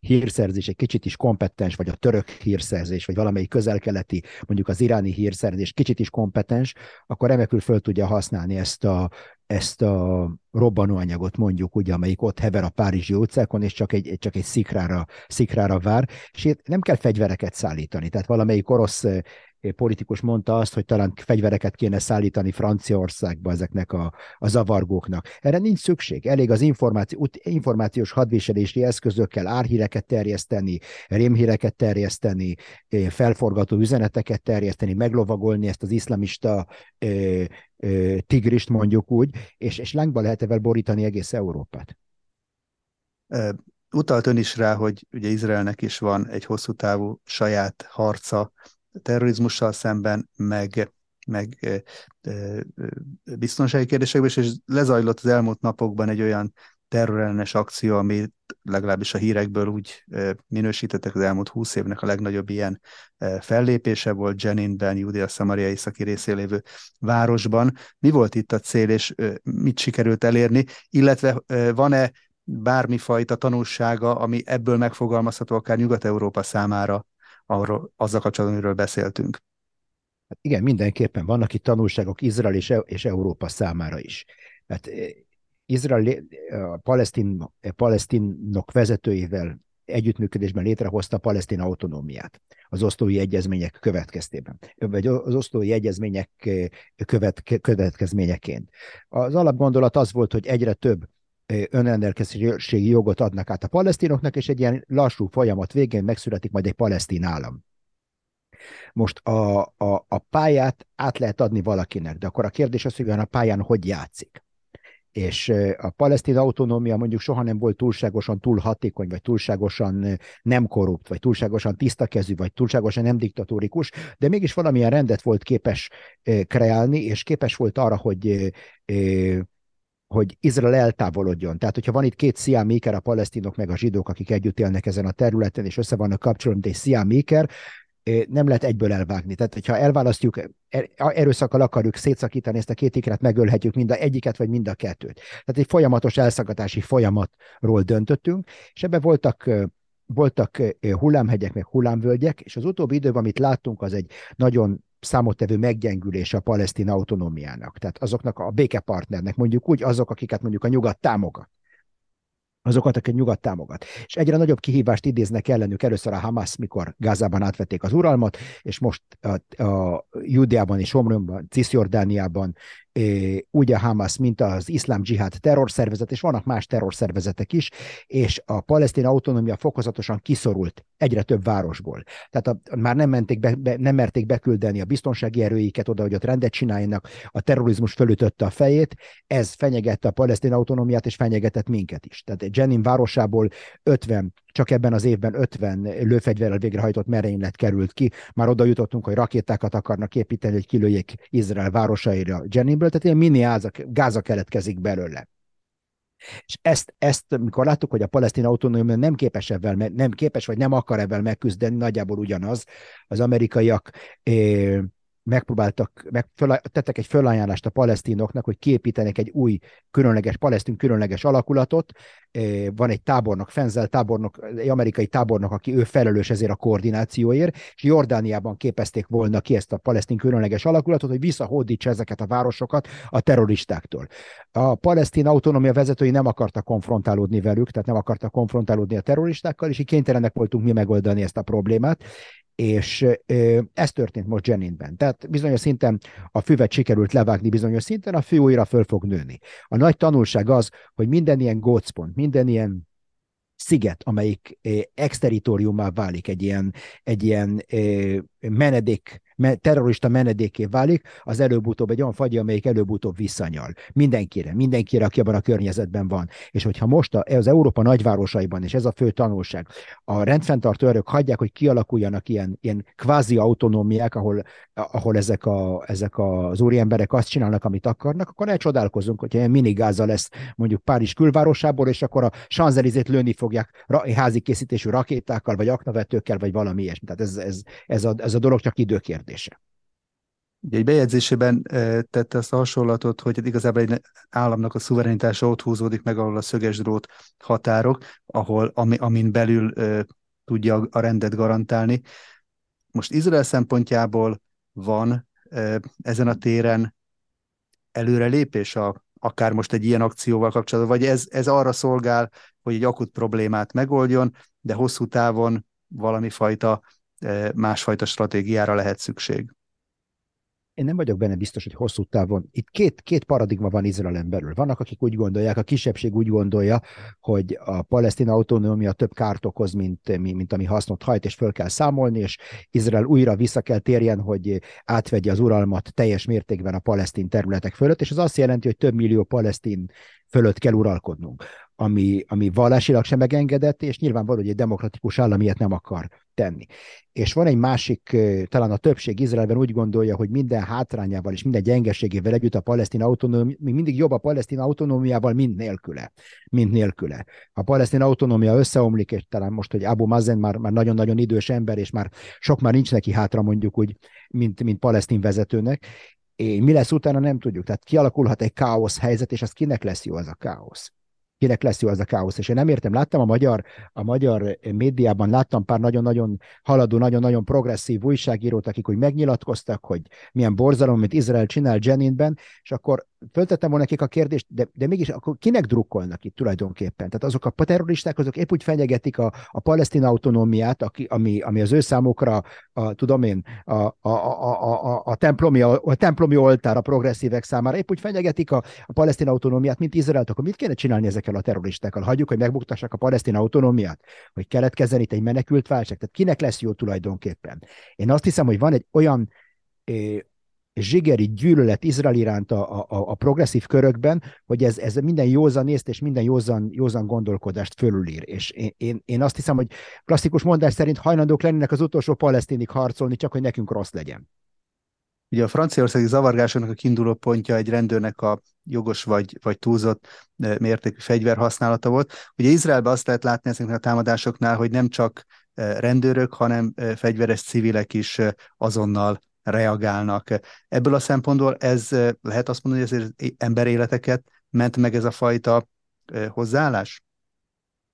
Speaker 1: hírszerzés egy kicsit is kompetens, vagy a török hírszerzés, vagy valamelyik közelkeleti, mondjuk az iráni hírszerzés kicsit is kompetens, akkor remekül föl tudja használni ezt a, ezt a robbanóanyagot mondjuk, ugye, amelyik ott hever a Párizsi utcákon, és csak egy, csak egy szikrára, szikrára vár, és nem kell fegyvereket szállítani. Tehát valamelyik orosz politikus mondta azt, hogy talán fegyvereket kéne szállítani Franciaországba ezeknek a, a zavargóknak. Erre nincs szükség. Elég az információ, információs hadviselési eszközökkel árhíreket terjeszteni, rémhíreket terjeszteni, felforgató üzeneteket terjeszteni, meglovagolni ezt az iszlamista ö, ö, tigrist mondjuk úgy, és, és lángba lehet evel borítani egész Európát.
Speaker 2: Utalt ön is rá, hogy ugye Izraelnek is van egy hosszú távú saját harca terrorizmussal szemben, meg, meg biztonsági kérdésekben, és lezajlott az elmúlt napokban egy olyan terrorellenes akció, amit legalábbis a hírekből úgy minősítettek az elmúlt húsz évnek a legnagyobb ilyen fellépése volt Jeninben, Judea Samaria északi részén lévő városban. Mi volt itt a cél, és mit sikerült elérni, illetve van-e bármifajta tanulsága, ami ebből megfogalmazható akár Nyugat-Európa számára arról, azzal kapcsolatban, amiről beszéltünk.
Speaker 1: Igen, mindenképpen vannak itt tanulságok Izrael és, és Európa számára is. Hát eh, Izrael a palesztin, a palesztinok vezetőivel együttműködésben létrehozta a palesztin autonómiát az osztói egyezmények következtében, vagy az osztói egyezmények eh, követ, következményeként. Az alapgondolat az volt, hogy egyre több önrendelkezési jogot adnak át a palesztinoknak, és egy ilyen lassú folyamat végén megszületik majd egy palesztin állam. Most a, a, a pályát át lehet adni valakinek, de akkor a kérdés az, hogy a pályán hogy játszik. És a palesztin autonómia mondjuk soha nem volt túlságosan túl hatékony, vagy túlságosan nem korrupt, vagy túlságosan tisztakezű, vagy túlságosan nem diktatórikus, de mégis valamilyen rendet volt képes kreálni, és képes volt arra, hogy hogy Izrael eltávolodjon. Tehát, hogyha van itt két Siam Maker, a palesztinok meg a zsidók, akik együtt élnek ezen a területen, és össze vannak kapcsolni, egy Siam Maker, nem lehet egyből elvágni. Tehát, hogyha elválasztjuk, er, erőszakkal akarjuk szétszakítani ezt a két ikret, megölhetjük mind a egyiket, vagy mind a kettőt. Tehát egy folyamatos elszakadási folyamatról döntöttünk, és ebben voltak voltak hullámhegyek, meg hullámvölgyek, és az utóbbi időben, amit láttunk, az egy nagyon számottevő meggyengülése a palesztin autonómiának. Tehát azoknak a békepartnernek, mondjuk úgy azok, akiket mondjuk a nyugat támogat azokat, akik nyugat támogat. És egyre nagyobb kihívást idéznek ellenük először a Hamas, mikor Gázában átvették az uralmat, és most a, a Judeában és Omrumban, Cisjordániában úgy a Hamas, mint az iszlám dzsihád terrorszervezet, és vannak más terrorszervezetek is, és a palesztin autonómia fokozatosan kiszorult egyre több városból. Tehát a, már nem, menték be, be, nem merték beküldeni a biztonsági erőiket oda, hogy ott rendet csináljanak, a terrorizmus fölütötte a fejét, ez fenyegette a palesztin autonómiát, és fenyegetett minket is. Tehát Jenin városából 50 csak ebben az évben 50 lőfegyverrel végrehajtott merénylet került ki. Már oda jutottunk, hogy rakétákat akarnak építeni, hogy kilőjék Izrael városaira Jeninből, tehát ilyen mini áza, gáza keletkezik belőle. És ezt, ezt, mikor láttuk, hogy a palesztin autonómia nem képes ebben, nem képes, vagy nem akar ebben megküzdeni, nagyjából ugyanaz, az amerikaiak eh, megpróbáltak, meg föl, tettek egy fölajánlást a palesztinoknak, hogy képítenek egy új különleges, palesztin különleges alakulatot. Van egy tábornok, Fenzel tábornok, egy amerikai tábornok, aki ő felelős ezért a koordinációért, és Jordániában képezték volna ki ezt a palesztin különleges alakulatot, hogy visszahódítsa ezeket a városokat a terroristáktól. A palesztin autonómia vezetői nem akartak konfrontálódni velük, tehát nem akartak konfrontálódni a terroristákkal, és így kénytelenek voltunk mi megoldani ezt a problémát, és ez történt most Jeninben. Tehát bizonyos szinten a füvet sikerült levágni, bizonyos szinten a fű újra föl fog nőni. A nagy tanulság az, hogy minden ilyen gócpont, minden ilyen sziget, amelyik exteritoriumá válik, egy ilyen, egy ilyen menedék, terrorista menedéké válik, az előbb-utóbb egy olyan fagy, amelyik előbb-utóbb visszanyal. Mindenkire, mindenkire, aki abban a környezetben van. És hogyha most az Európa nagyvárosaiban, és ez a fő tanulság, a rendfenntartó erők hagyják, hogy kialakuljanak ilyen, ilyen kvázi autonómiák, ahol, ahol ezek, a, ezek az úri emberek azt csinálnak, amit akarnak, akkor ne csodálkozunk, hogyha ilyen minigáza lesz mondjuk Párizs külvárosából, és akkor a Sanzelizét lőni fogják házi készítésű rakétákkal, vagy aknavetőkkel, vagy valami ilyesmi. Tehát ez, ez, ez, a, ez a dolog csak időkérdése.
Speaker 2: Ugye egy bejegyzésében tette azt a hasonlatot, hogy igazából egy államnak a szuverenitása ott húzódik meg, ahol a szöges drót határok, ahol, ami, amin belül e, tudja a rendet garantálni. Most Izrael szempontjából van e, ezen a téren előrelépés a, akár most egy ilyen akcióval kapcsolatban, vagy ez, ez arra szolgál, hogy egy akut problémát megoldjon, de hosszú távon valami fajta másfajta stratégiára lehet szükség.
Speaker 1: Én nem vagyok benne biztos, hogy hosszú távon. Itt két, két paradigma van Izraelen belül. Vannak, akik úgy gondolják, a kisebbség úgy gondolja, hogy a palesztin autonómia több kárt okoz, mint, mint ami hasznot hajt, és föl kell számolni, és Izrael újra vissza kell térjen, hogy átvegye az uralmat teljes mértékben a palesztin területek fölött, és ez azt jelenti, hogy több millió palesztin fölött kell uralkodnunk ami, ami vallásilag sem megengedett, és nyilvánvaló, hogy egy demokratikus állam ilyet nem akar tenni. És van egy másik, talán a többség Izraelben úgy gondolja, hogy minden hátrányával és minden gyengeségével együtt a palesztin autonómia, még mindig jobb a palesztin autonómiával, mint nélküle. Mint nélküle. A palesztin autonómia összeomlik, és talán most, hogy Abu Mazen már, már nagyon-nagyon idős ember, és már sok már nincs neki hátra mondjuk úgy, mint, mint palesztin vezetőnek, és mi lesz utána, nem tudjuk. Tehát kialakulhat egy káosz helyzet, és az kinek lesz jó az a káosz? kinek lesz jó az a káosz. És én nem értem, láttam a magyar, a magyar médiában, láttam pár nagyon-nagyon haladó, nagyon-nagyon progresszív újságírót, akik úgy megnyilatkoztak, hogy milyen borzalom, amit Izrael csinál Jeninben, és akkor föltettem volna nekik a kérdést, de, de mégis akkor kinek drukkolnak itt tulajdonképpen? Tehát azok a terroristák, azok épp úgy fenyegetik a, a palesztin autonómiát, aki, ami, ami az ő számukra, a, tudom én, a, a, a, a, a, templomi, a, a templomi oltár a progresszívek számára, épp úgy fenyegetik a, a palesztin autonómiát, mint Izraelt, akkor mit kéne csinálni ezekkel a terroristákkal? Hagyjuk, hogy megbuktassák a palesztin autonómiát? Hogy keletkezzen itt egy menekült válság? Tehát kinek lesz jó tulajdonképpen? Én azt hiszem, hogy van egy olyan zsigeri gyűlölet Izrael iránt a, a, a progresszív körökben, hogy ez, ez minden józan észt és minden józan, józan gondolkodást fölülír. És én, én, én azt hiszem, hogy klasszikus mondás szerint hajlandók lennének az utolsó palesztinig harcolni, csak hogy nekünk rossz legyen.
Speaker 2: Ugye a franciaországi zavargásoknak a kiinduló pontja egy rendőrnek a jogos vagy, vagy túlzott mértékű fegyverhasználata volt. Ugye Izraelben azt lehet látni ezeknek a támadásoknál, hogy nem csak rendőrök, hanem fegyveres civilek is azonnal reagálnak. Ebből a szempontból ez lehet azt mondani, hogy ez emberéleteket ment meg ez a fajta hozzáállás?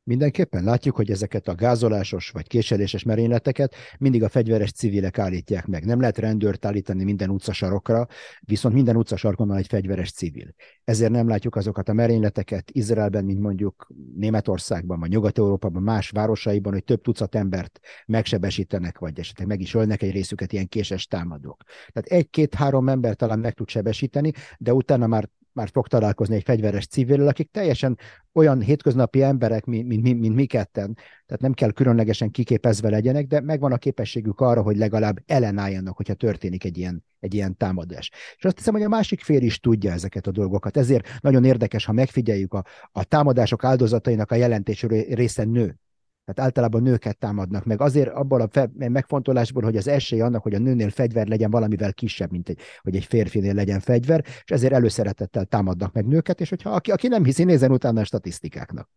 Speaker 1: Mindenképpen látjuk, hogy ezeket a gázolásos vagy késeléses merényleteket mindig a fegyveres civilek állítják meg. Nem lehet rendőrt állítani minden utcasarokra, viszont minden utcasarkon van egy fegyveres civil. Ezért nem látjuk azokat a merényleteket Izraelben, mint mondjuk Németországban, vagy Nyugat-Európában, más városaiban, hogy több tucat embert megsebesítenek, vagy esetleg meg is ölnek egy részüket ilyen késes támadók. Tehát egy-két-három ember talán meg tud sebesíteni, de utána már már fog találkozni egy fegyveres civil, akik teljesen olyan hétköznapi emberek, mint, mint, mint, mint mi ketten, tehát nem kell különlegesen kiképezve legyenek, de megvan a képességük arra, hogy legalább ellenálljanak, hogyha történik egy ilyen, egy ilyen támadás. És azt hiszem, hogy a másik fél is tudja ezeket a dolgokat. Ezért nagyon érdekes, ha megfigyeljük a, a támadások áldozatainak a jelentés része nő. Tehát általában nőket támadnak meg. Azért abból a fe- megfontolásból, hogy az esély annak, hogy a nőnél fegyver legyen valamivel kisebb, mint egy, hogy egy férfinél legyen fegyver, és ezért előszeretettel támadnak meg nőket, és hogyha aki, aki nem hiszi, nézen utána a statisztikáknak.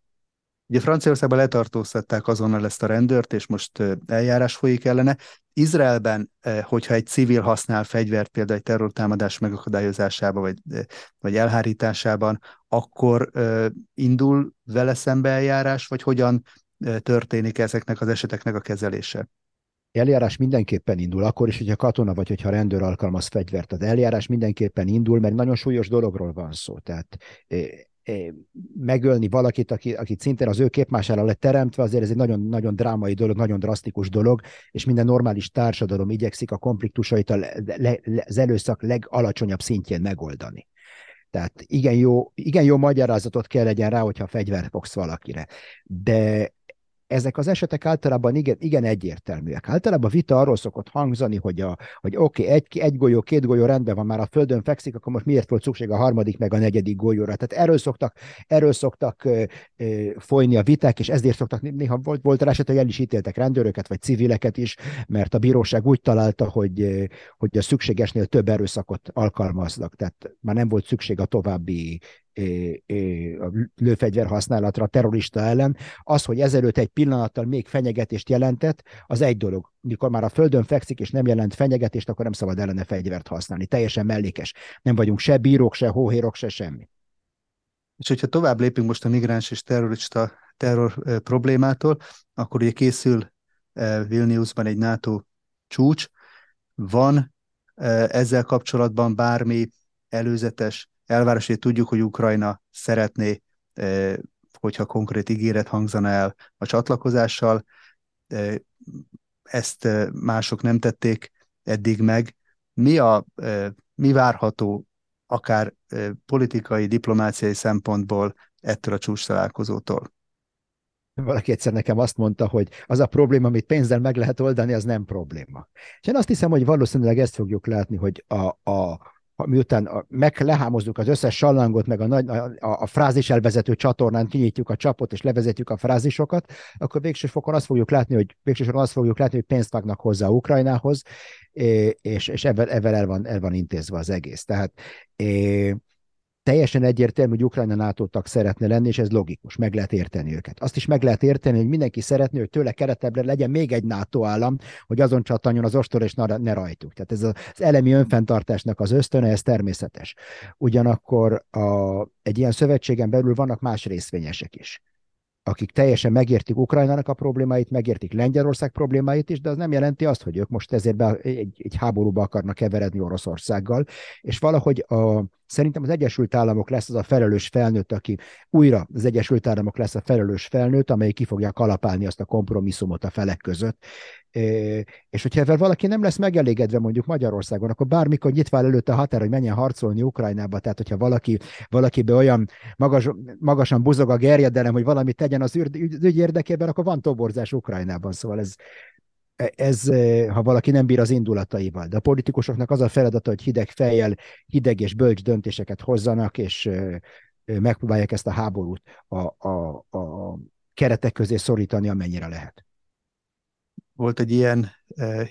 Speaker 2: Ugye Franciaországban letartóztatták azonnal ezt a rendőrt, és most eljárás folyik ellene. Izraelben, hogyha egy civil használ fegyvert például egy terrortámadás megakadályozásába, vagy, vagy elhárításában, akkor indul vele szembe eljárás, vagy hogyan történik ezeknek az eseteknek a kezelése?
Speaker 1: Eljárás mindenképpen indul, akkor is, hogyha katona vagy, hogyha rendőr alkalmaz fegyvert. Az eljárás mindenképpen indul, mert nagyon súlyos dologról van szó. Tehát megölni valakit, aki, aki szintén az ő képmására lett teremtve, azért ez egy nagyon, nagyon drámai dolog, nagyon drasztikus dolog, és minden normális társadalom igyekszik a konfliktusait a le, le, az előszak legalacsonyabb szintjén megoldani. Tehát igen jó, igen jó magyarázatot kell legyen rá, hogyha fegyvert fogsz valakire. De ezek az esetek általában igen, igen egyértelműek. Általában vita arról szokott hangzani, hogy, a, hogy oké, okay, egy, egy golyó, két golyó rendben van, már a Földön fekszik, akkor most miért volt szükség a harmadik meg a negyedik golyóra? Tehát erről szoktak, erről szoktak ö, ö, folyni a viták, és ezért szoktak, néha volt, volt rá eset, hogy el is ítéltek rendőröket, vagy civileket is, mert a bíróság úgy találta, hogy, hogy a szükségesnél több erőszakot alkalmaznak, tehát már nem volt szükség a további a lőfegyver használatra terrorista ellen. Az, hogy ezelőtt egy pillanattal még fenyegetést jelentett, az egy dolog. Mikor már a földön fekszik és nem jelent fenyegetést, akkor nem szabad ellene fegyvert használni. Teljesen mellékes. Nem vagyunk se bírók, se hóhérok, se semmi.
Speaker 2: És hogyha tovább lépünk most a migráns és terrorista terror problémától, akkor ugye készül Vilniusban egy NATO csúcs. Van ezzel kapcsolatban bármi előzetes elvárás, hogy tudjuk, hogy Ukrajna szeretné, eh, hogyha konkrét ígéret hangzana el a csatlakozással, eh, ezt eh, mások nem tették eddig meg. Mi, a, mi várható akár politikai, diplomáciai szempontból ettől a csúcs találkozótól?
Speaker 1: Valaki egyszer nekem azt mondta, hogy az a probléma, amit pénzzel meg lehet oldani, az nem probléma. És én azt hiszem, hogy valószínűleg ezt fogjuk látni, hogy a, a, miután meg lehámozzuk az összes sallangot, meg a, nagy, a, a, a frázis elvezető csatornán kinyitjuk a csapot, és levezetjük a frázisokat, akkor végső fokon azt fogjuk látni, hogy végső azt fogjuk látni, hogy pénzt vágnak hozzá Ukrajnához, és, és ebben, ebben el, van, el van intézve az egész. Tehát teljesen egyértelmű, hogy Ukrajna NATO szeretne lenni, és ez logikus, meg lehet érteni őket. Azt is meg lehet érteni, hogy mindenki szeretné, hogy tőle keretebbre legyen még egy NATO állam, hogy azon csatanjon az ostor, és ne rajtuk. Tehát ez az elemi önfenntartásnak az ösztöne, ez természetes. Ugyanakkor a, egy ilyen szövetségen belül vannak más részvényesek is akik teljesen megértik Ukrajnának a problémáit, megértik Lengyelország problémáit is, de az nem jelenti azt, hogy ők most ezért be, egy, egy háborúba akarnak keveredni Oroszországgal, és valahogy a, Szerintem az Egyesült Államok lesz az a felelős felnőtt, aki újra az Egyesült Államok lesz a felelős felnőtt, amely ki fogja kalapálni azt a kompromisszumot a felek között. És hogyha ezzel valaki nem lesz megelégedve mondjuk Magyarországon, akkor bármikor nyitva előtt a határ, hogy menjen harcolni Ukrajnába, tehát hogyha valaki, valakibe olyan magas, magasan buzog a gerjedelem, hogy valamit tegyen az ügy, érdekében, akkor van toborzás Ukrajnában. Szóval ez, ez, ha valaki nem bír az indulataival. De a politikusoknak az a feladata, hogy hideg fejjel, hideg és bölcs döntéseket hozzanak, és megpróbálják ezt a háborút a, a, a keretek közé szorítani, amennyire lehet.
Speaker 2: Volt egy ilyen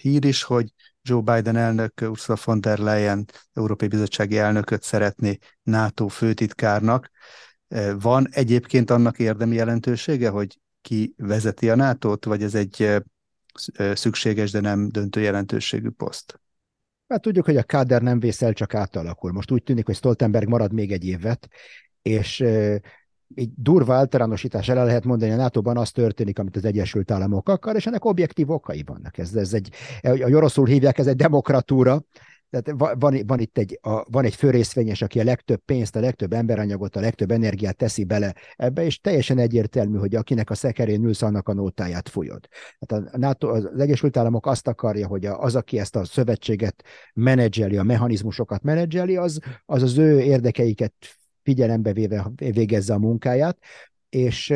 Speaker 2: hír is, hogy Joe Biden elnök Ursula von der Leyen Európai Bizottsági elnököt szeretné NATO főtitkárnak. Van egyébként annak érdemi jelentősége, hogy ki vezeti a NATO-t, vagy ez egy szükséges, de nem döntő jelentőségű poszt.
Speaker 1: Hát tudjuk, hogy a káder nem vészel, csak átalakul. Most úgy tűnik, hogy Stoltenberg marad még egy évet, és egy durva általánosítás el lehet mondani, a NATO-ban az történik, amit az Egyesült Államok akar, és ennek objektív okai vannak. Ez, ez egy, a oroszul hívják, ez egy demokratúra, tehát van, van itt egy, a, van egy főrészvényes, aki a legtöbb pénzt, a legtöbb emberanyagot, a legtöbb energiát teszi bele ebbe, és teljesen egyértelmű, hogy akinek a szekerén ülsz, annak a nótáját fújod. Tehát a NATO, az Egyesült Államok azt akarja, hogy az, aki ezt a szövetséget menedzseli, a mechanizmusokat menedzseli, az az, az ő érdekeiket figyelembe véve végezze a munkáját, és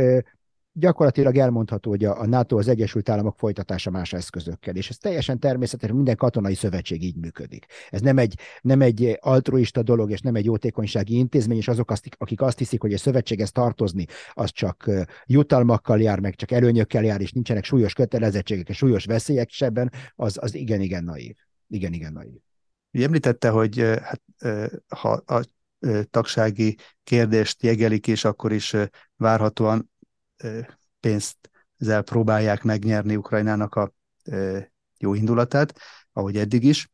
Speaker 1: gyakorlatilag elmondható, hogy a, NATO az Egyesült Államok folytatása más eszközökkel, és ez teljesen természetes, minden katonai szövetség így működik. Ez nem egy, nem egy altruista dolog, és nem egy jótékonysági intézmény, és azok, azt, akik azt hiszik, hogy a szövetséghez tartozni, az csak jutalmakkal jár, meg csak előnyökkel jár, és nincsenek súlyos kötelezettségek és súlyos veszélyek sebben, az, az igen-igen naív. Igen-igen naív.
Speaker 2: Említette, hogy hát, ha a tagsági kérdést jegelik, és akkor is várhatóan pénzt ezzel próbálják megnyerni Ukrajnának a jó indulatát, ahogy eddig is.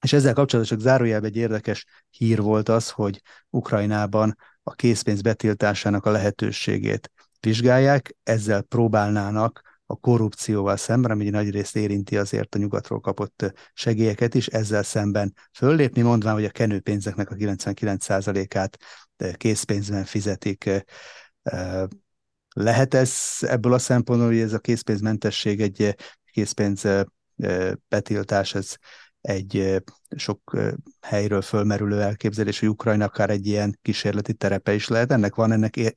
Speaker 2: És ezzel kapcsolatban csak zárójelben egy érdekes hír volt az, hogy Ukrajnában a készpénz betiltásának a lehetőségét vizsgálják, ezzel próbálnának a korrupcióval szemben, ami nagy részt érinti azért a nyugatról kapott segélyeket is, ezzel szemben föllépni, mondván, hogy a kenőpénzeknek a 99%-át készpénzben fizetik. Lehet ez ebből a szempontból, hogy ez a készpénzmentesség, egy készpénz betiltás, ez egy sok helyről fölmerülő elképzelés, hogy Ukrajna akár egy ilyen kísérleti terepe is lehet. Ennek van ennek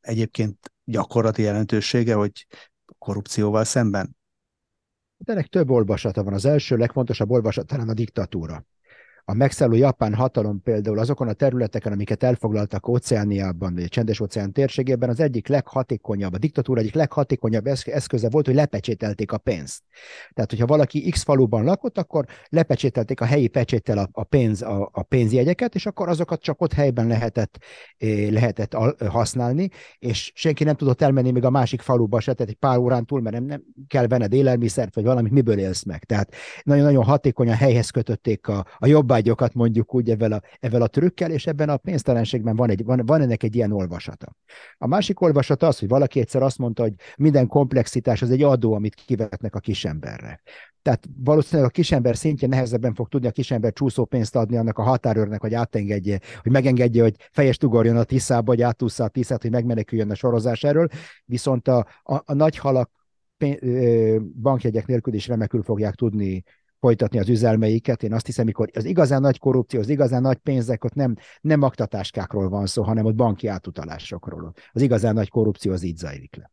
Speaker 2: egyébként gyakorlati jelentősége, hogy korrupcióval szemben?
Speaker 1: Ennek több olvasata van. Az első legfontosabb olvasat talán a diktatúra a megszálló japán hatalom például azokon a területeken, amiket elfoglaltak Óceániában, vagy a csendes óceán térségében, az egyik leghatékonyabb, a diktatúra egyik leghatékonyabb eszköze volt, hogy lepecsételték a pénzt. Tehát, hogyha valaki X faluban lakott, akkor lepecsételték a helyi pecséttel a, a, pénz, a, a pénzjegyeket, és akkor azokat csak ott helyben lehetett, eh, lehetett használni, és senki nem tudott elmenni még a másik faluba se, tehát egy pár órán túl, mert nem, nem kell venned élelmiszert, vagy valamit, miből élsz meg. Tehát nagyon-nagyon hatékonyan helyhez kötötték a, a jobbá vágyokat mondjuk úgy ezzel a, ezzel a trükkel, és ebben a pénztelenségben van, egy, van, van ennek egy ilyen olvasata. A másik olvasata az, hogy valaki egyszer azt mondta, hogy minden komplexitás az egy adó, amit kivetnek a kisemberre. Tehát valószínűleg a kisember szintje nehezebben fog tudni a kisember csúszó pénzt adni annak a határőrnek, hogy átengedje, hogy megengedje, hogy fejest ugorjon a tiszába, vagy átúszza a tiszát, hogy megmeneküljön a sorozás erről. Viszont a, a, a nagy halak bankjegyek nélkül is remekül fogják tudni folytatni az üzelmeiket. Én azt hiszem, mikor az igazán nagy korrupció, az igazán nagy pénzek, ott nem, nem aktatáskákról van szó, hanem ott banki átutalásokról. Az igazán nagy korrupció az így zajlik le.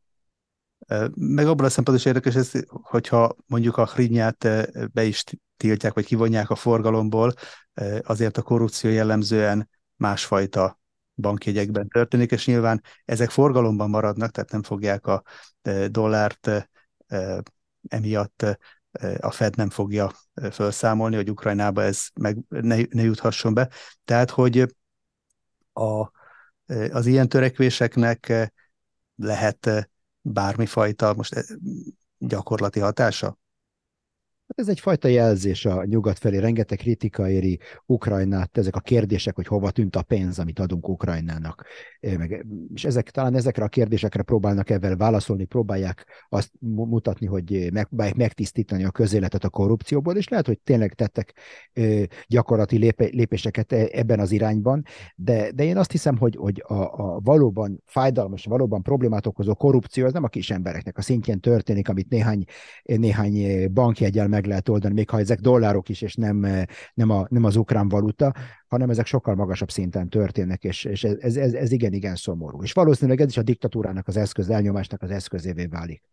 Speaker 2: Meg abban a szempontból is érdekes, ez, hogyha mondjuk a hrinyát be is tiltják, vagy kivonják a forgalomból, azért a korrupció jellemzően másfajta bankjegyekben történik, és nyilván ezek forgalomban maradnak, tehát nem fogják a dollárt emiatt a Fed nem fogja felszámolni, hogy Ukrajnába ez meg ne, ne juthasson be. Tehát, hogy a, az ilyen törekvéseknek lehet bármifajta most gyakorlati hatása?
Speaker 1: Hát ez egyfajta jelzés a nyugat felé. Rengeteg kritika éri Ukrajnát, ezek a kérdések, hogy hova tűnt a pénz, amit adunk Ukrajnának. És ezek, talán ezekre a kérdésekre próbálnak ezzel válaszolni, próbálják azt mutatni, hogy meg, megtisztítani a közéletet a korrupcióból, és lehet, hogy tényleg tettek gyakorlati lépéseket e, ebben az irányban, de, de én azt hiszem, hogy, hogy a, a valóban fájdalmas, valóban problémát okozó korrupció az nem a kis embereknek a szintjén történik, amit néhány, néhány bankjegyel meg lehet oldani, még ha ezek dollárok is, és nem, nem, a, nem az ukrán valuta, hanem ezek sokkal magasabb szinten történnek, és, és ez, ez, ez igen-igen szomorú. És valószínűleg ez is a diktatúrának az eszköz, elnyomásnak az eszközévé válik.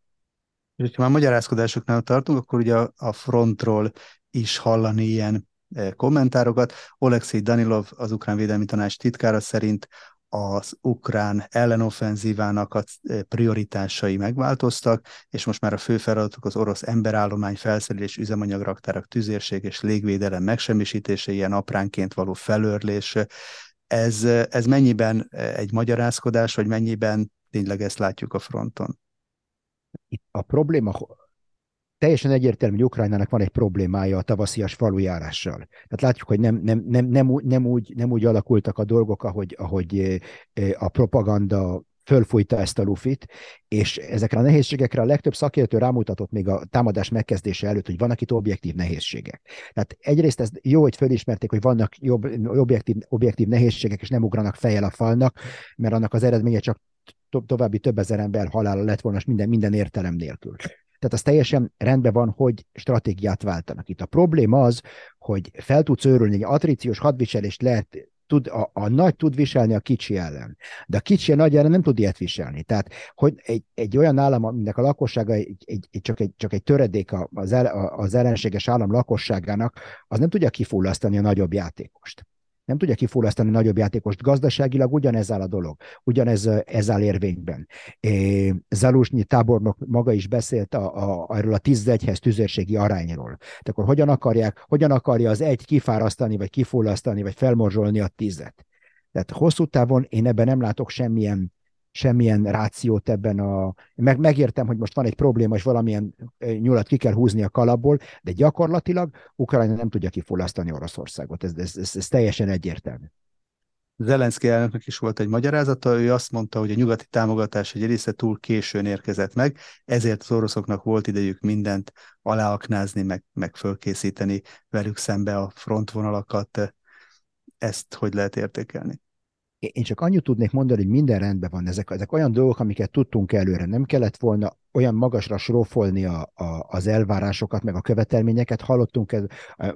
Speaker 2: És ha már magyarázkodásoknál tartunk, akkor ugye a frontról is hallani ilyen e, kommentárokat. Oleksiy Danilov, az ukrán védelmi tanács titkára szerint az ukrán ellenoffenzívának a eh, prioritásai megváltoztak, és most már a fő feladatok az orosz emberállomány felszerelés, üzemanyagraktárak, tüzérség és légvédelem megsemmisítése, ilyen apránként való felörlés. Ez, ez mennyiben eh, egy magyarázkodás, vagy mennyiben tényleg ezt látjuk a fronton?
Speaker 1: Itt a probléma teljesen egyértelmű, hogy Ukrajnának van egy problémája a tavaszias falujárással. Tehát látjuk, hogy nem, nem, nem, nem, nem, úgy, nem úgy alakultak a dolgok, ahogy, ahogy a propaganda fölfújta ezt a lufit, és ezekre a nehézségekre a legtöbb szakértő rámutatott még a támadás megkezdése előtt, hogy vannak itt objektív nehézségek. Tehát egyrészt ez jó, hogy fölismerték, hogy vannak jobb, objektív, objektív nehézségek, és nem ugranak fejjel a falnak, mert annak az eredménye csak to- további több ezer ember halála lett volna, minden, minden értelem nélkül. Tehát az teljesen rendben van, hogy stratégiát váltanak. Itt a probléma az, hogy fel tudsz őrülni, egy atríciós hadviselést lehet tud, a, a nagy tud viselni a kicsi ellen. De a kicsi a nagy ellen nem tud ilyet viselni. Tehát, hogy egy, egy olyan állam, aminek a lakossága egy, egy, egy, csak, egy, csak egy töredék az, el, az ellenséges állam lakosságának, az nem tudja kifullasztani a nagyobb játékost nem tudja kifullasztani nagyobb játékost. Gazdaságilag ugyanez áll a dolog, ugyanez ez áll érvényben. Zaluzsnyi tábornok maga is beszélt a, a, erről a 11-hez tüzérségi arányról. Tehát akkor hogyan, akarják, hogyan akarja az egy kifárasztani, vagy kifullasztani, vagy felmorzsolni a tízet. Tehát hosszú távon én ebben nem látok semmilyen semmilyen rációt ebben a... Meg, megértem, hogy most van egy probléma, és valamilyen nyulat ki kell húzni a kalapból, de gyakorlatilag Ukrajna nem tudja kifulasztani Oroszországot. Ez, ez, ez, ez teljesen egyértelmű.
Speaker 2: Zelenszky elnöknek is volt egy magyarázata, ő azt mondta, hogy a nyugati támogatás egy része túl későn érkezett meg, ezért az oroszoknak volt idejük mindent aláaknázni, meg, meg fölkészíteni velük szembe a frontvonalakat. Ezt hogy lehet értékelni?
Speaker 1: Én csak annyit tudnék mondani, hogy minden rendben van. Ezek, ezek olyan dolgok, amiket tudtunk előre. Nem kellett volna olyan magasra srófolni a, a, az elvárásokat, meg a követelményeket. Hallottunk ez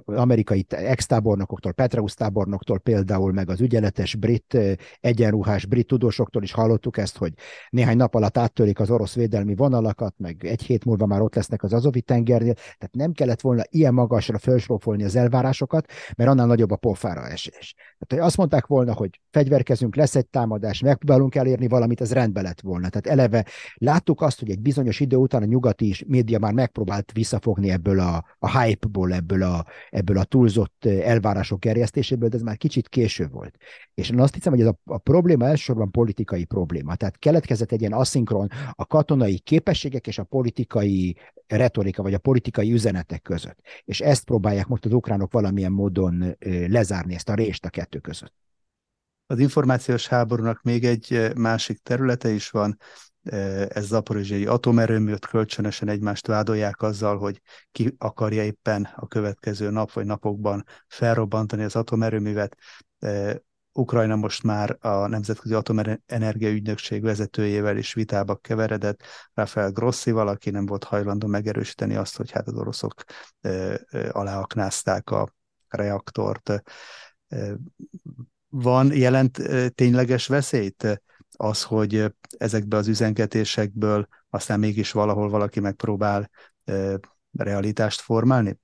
Speaker 1: amerikai ex-tábornokoktól, Petraeus tábornoktól például, meg az ügyeletes brit, egyenruhás brit tudósoktól is hallottuk ezt, hogy néhány nap alatt áttörik az orosz védelmi vonalakat, meg egy hét múlva már ott lesznek az Azovi tengernél. Tehát nem kellett volna ilyen magasra felsrófolni az elvárásokat, mert annál nagyobb a pofára esés. Tehát, hogy azt mondták volna, hogy fegyverkezünk, lesz egy támadás, megpróbálunk elérni valamit, ez rendben lett volna. Tehát eleve láttuk azt, hogy egy bizonyos bizonyos idő után a nyugati média már megpróbált visszafogni ebből a, a hype-ból, ebből a, ebből a túlzott elvárások gerjesztéséből, de ez már kicsit késő volt. És én azt hiszem, hogy ez a, a probléma elsősorban politikai probléma. Tehát keletkezett egy ilyen aszinkron a katonai képességek és a politikai retorika, vagy a politikai üzenetek között. És ezt próbálják most az ukránok valamilyen módon lezárni, ezt a rést a kettő között.
Speaker 2: Az információs háborúnak még egy másik területe is van, ez zaporizsiai atomerőműt kölcsönösen egymást vádolják azzal, hogy ki akarja éppen a következő nap vagy napokban felrobbantani az atomerőművet. Ukrajna most már a Nemzetközi Atomenergia Ügynökség vezetőjével is vitába keveredett, Rafael Grossival, aki nem volt hajlandó megerősíteni azt, hogy hát az oroszok aláaknázták a reaktort. Van jelent tényleges veszélyt az, hogy ezekbe az üzengetésekből aztán mégis valahol valaki megpróbál realitást formálni?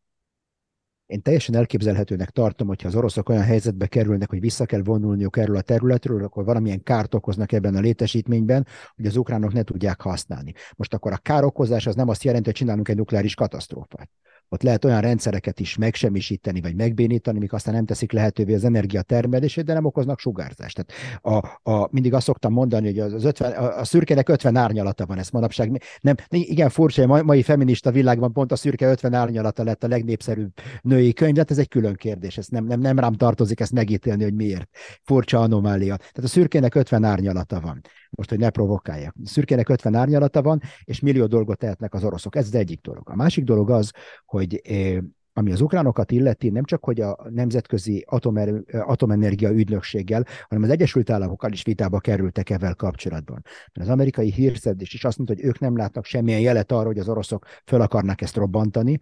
Speaker 1: Én teljesen elképzelhetőnek tartom, hogyha az oroszok olyan helyzetbe kerülnek, hogy vissza kell vonulniuk erről a területről, akkor valamilyen kárt okoznak ebben a létesítményben, hogy az ukránok ne tudják használni. Most akkor a károkozás az nem azt jelenti, hogy csinálunk egy nukleáris katasztrófát ott lehet olyan rendszereket is megsemmisíteni, vagy megbénítani, amik aztán nem teszik lehetővé az energia termelését, de nem okoznak sugárzást. Tehát a, a, mindig azt szoktam mondani, hogy az 50, a, a szürkének 50 árnyalata van, ezt manapság. Nem, igen, furcsa, hogy mai feminista világban pont a szürke 50 árnyalata lett a legnépszerűbb női könyv, hát ez egy külön kérdés, ez nem, nem, nem rám tartozik ezt megítélni, hogy miért. Furcsa anomália. Tehát a szürkének 50 árnyalata van most, hogy ne provokálják. Szürkének 50 árnyalata van, és millió dolgot tehetnek az oroszok. Ez az egyik dolog. A másik dolog az, hogy ami az ukránokat illeti, nem csak, hogy a nemzetközi atomer, atomenergia ügynökséggel, hanem az Egyesült Államokkal is vitába kerültek ezzel kapcsolatban. Mert az amerikai hírszerzés is azt mondta, hogy ők nem látnak semmilyen jelet arra, hogy az oroszok föl akarnak ezt robbantani,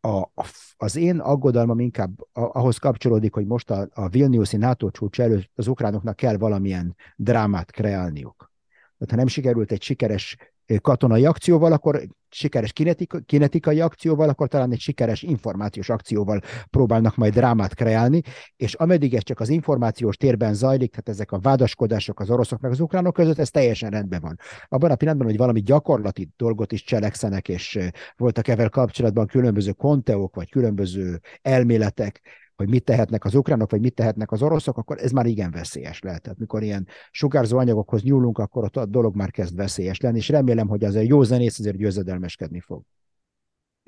Speaker 1: a, az én aggodalmam inkább ahhoz kapcsolódik, hogy most a, a Vilniuszi NATO csúcs előtt az ukránoknak kell valamilyen drámát kreálniuk. Tehát ha nem sikerült egy sikeres katonai akcióval, akkor sikeres kinetika, kinetikai akcióval, akkor talán egy sikeres információs akcióval próbálnak majd drámát kreálni, és ameddig ez csak az információs térben zajlik, tehát ezek a vádaskodások az oroszok meg az ukránok között, ez teljesen rendben van. Abban a pillanatban, hogy valami gyakorlati dolgot is cselekszenek, és voltak ezzel kapcsolatban különböző konteók, vagy különböző elméletek, hogy mit tehetnek az ukránok, vagy mit tehetnek az oroszok, akkor ez már igen veszélyes lehet. Tehát mikor ilyen sugárzó anyagokhoz nyúlunk, akkor ott a dolog már kezd veszélyes lenni, és remélem, hogy az a jó zenész azért győzedelmeskedni fog.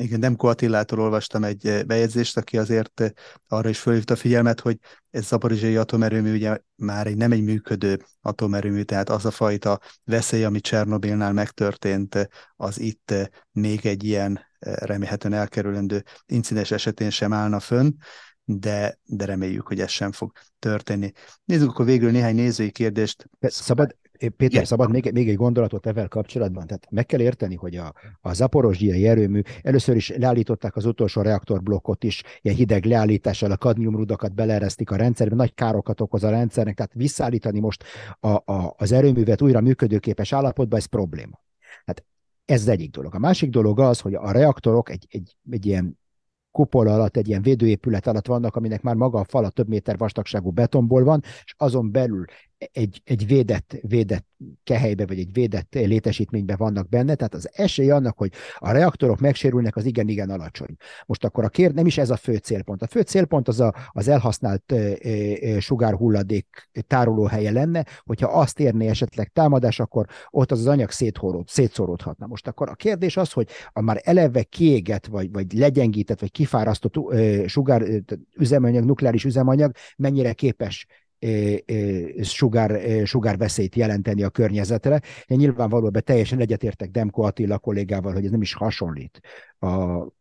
Speaker 2: Igen, Demko Attilától olvastam egy eh, bejegyzést, aki azért eh, arra is fölhívta a figyelmet, hogy ez zaporizsiai atomerőmű ugye már egy, nem egy működő atomerőmű, tehát az a fajta veszély, ami Csernobilnál megtörtént, eh, az itt még egy ilyen remélhetően elkerülendő incidens esetén sem állna fönn de, de reméljük, hogy ez sem fog történni. Nézzük akkor végül néhány nézői kérdést.
Speaker 1: Szabad, Péter, Igen. szabad még, még egy gondolatot ezzel kapcsolatban? Tehát meg kell érteni, hogy a, a zaporozsdiai erőmű először is leállították az utolsó reaktorblokkot is, ilyen hideg leállítással a kadmiumrudakat beleeresztik a rendszerbe, nagy károkat okoz a rendszernek, tehát visszaállítani most a, a, az erőművet újra működőképes állapotba, ez probléma. Hát ez az egyik dolog. A másik dolog az, hogy a reaktorok egy, egy, egy ilyen kupola alatt, egy ilyen védőépület alatt vannak, aminek már maga a fala több méter vastagságú betonból van, és azon belül egy, egy védett, védett kehelybe, vagy egy védett létesítménybe vannak benne, tehát az esély annak, hogy a reaktorok megsérülnek, az igen-igen alacsony. Most akkor a kér, nem is ez a fő célpont. A fő célpont az a, az elhasznált e, e, sugárhulladék tárolóhelye lenne, hogyha azt érné esetleg támadás, akkor ott az, az anyag széthorod, szétszóródhatna. Most akkor a kérdés az, hogy a már eleve kiégett, vagy, vagy legyengített, vagy kifárasztott e, sugár üzemanyag, nukleáris üzemanyag mennyire képes sugár, sugárveszélyt jelenteni a környezetre. Én nyilvánvalóan teljesen egyetértek Demko Attila kollégával, hogy ez nem is hasonlít a,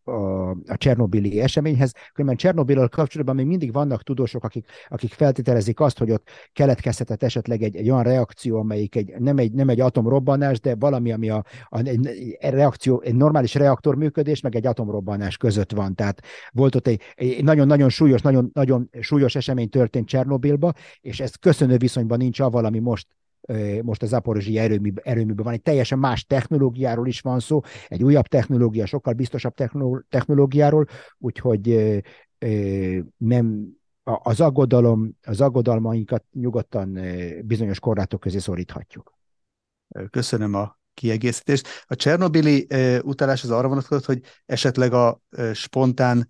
Speaker 1: a, a Csernobili eseményhez. Különben Csernobilal kapcsolatban még mindig vannak tudósok, akik, akik feltételezik azt, hogy ott keletkezhetett esetleg egy, egy olyan reakció, amelyik egy, nem, egy, nem egy atomrobbanás, de valami, ami a, a egy, reakció, egy normális reaktor működés, meg egy atomrobbanás között van. Tehát volt ott egy nagyon-nagyon súlyos, nagyon, nagyon súlyos esemény történt Csernobilba, és ez köszönő viszonyban nincs avval, ami most most az Zaporozsi erőmű, erőműben van, egy teljesen más technológiáról is van szó, egy újabb technológia, sokkal biztosabb technológiáról, úgyhogy nem, az aggodalom, az aggodalmainkat nyugodtan bizonyos korlátok közé szoríthatjuk.
Speaker 2: Köszönöm a kiegészítést. A Csernobili utalás az arra vonatkozott, hogy esetleg a spontán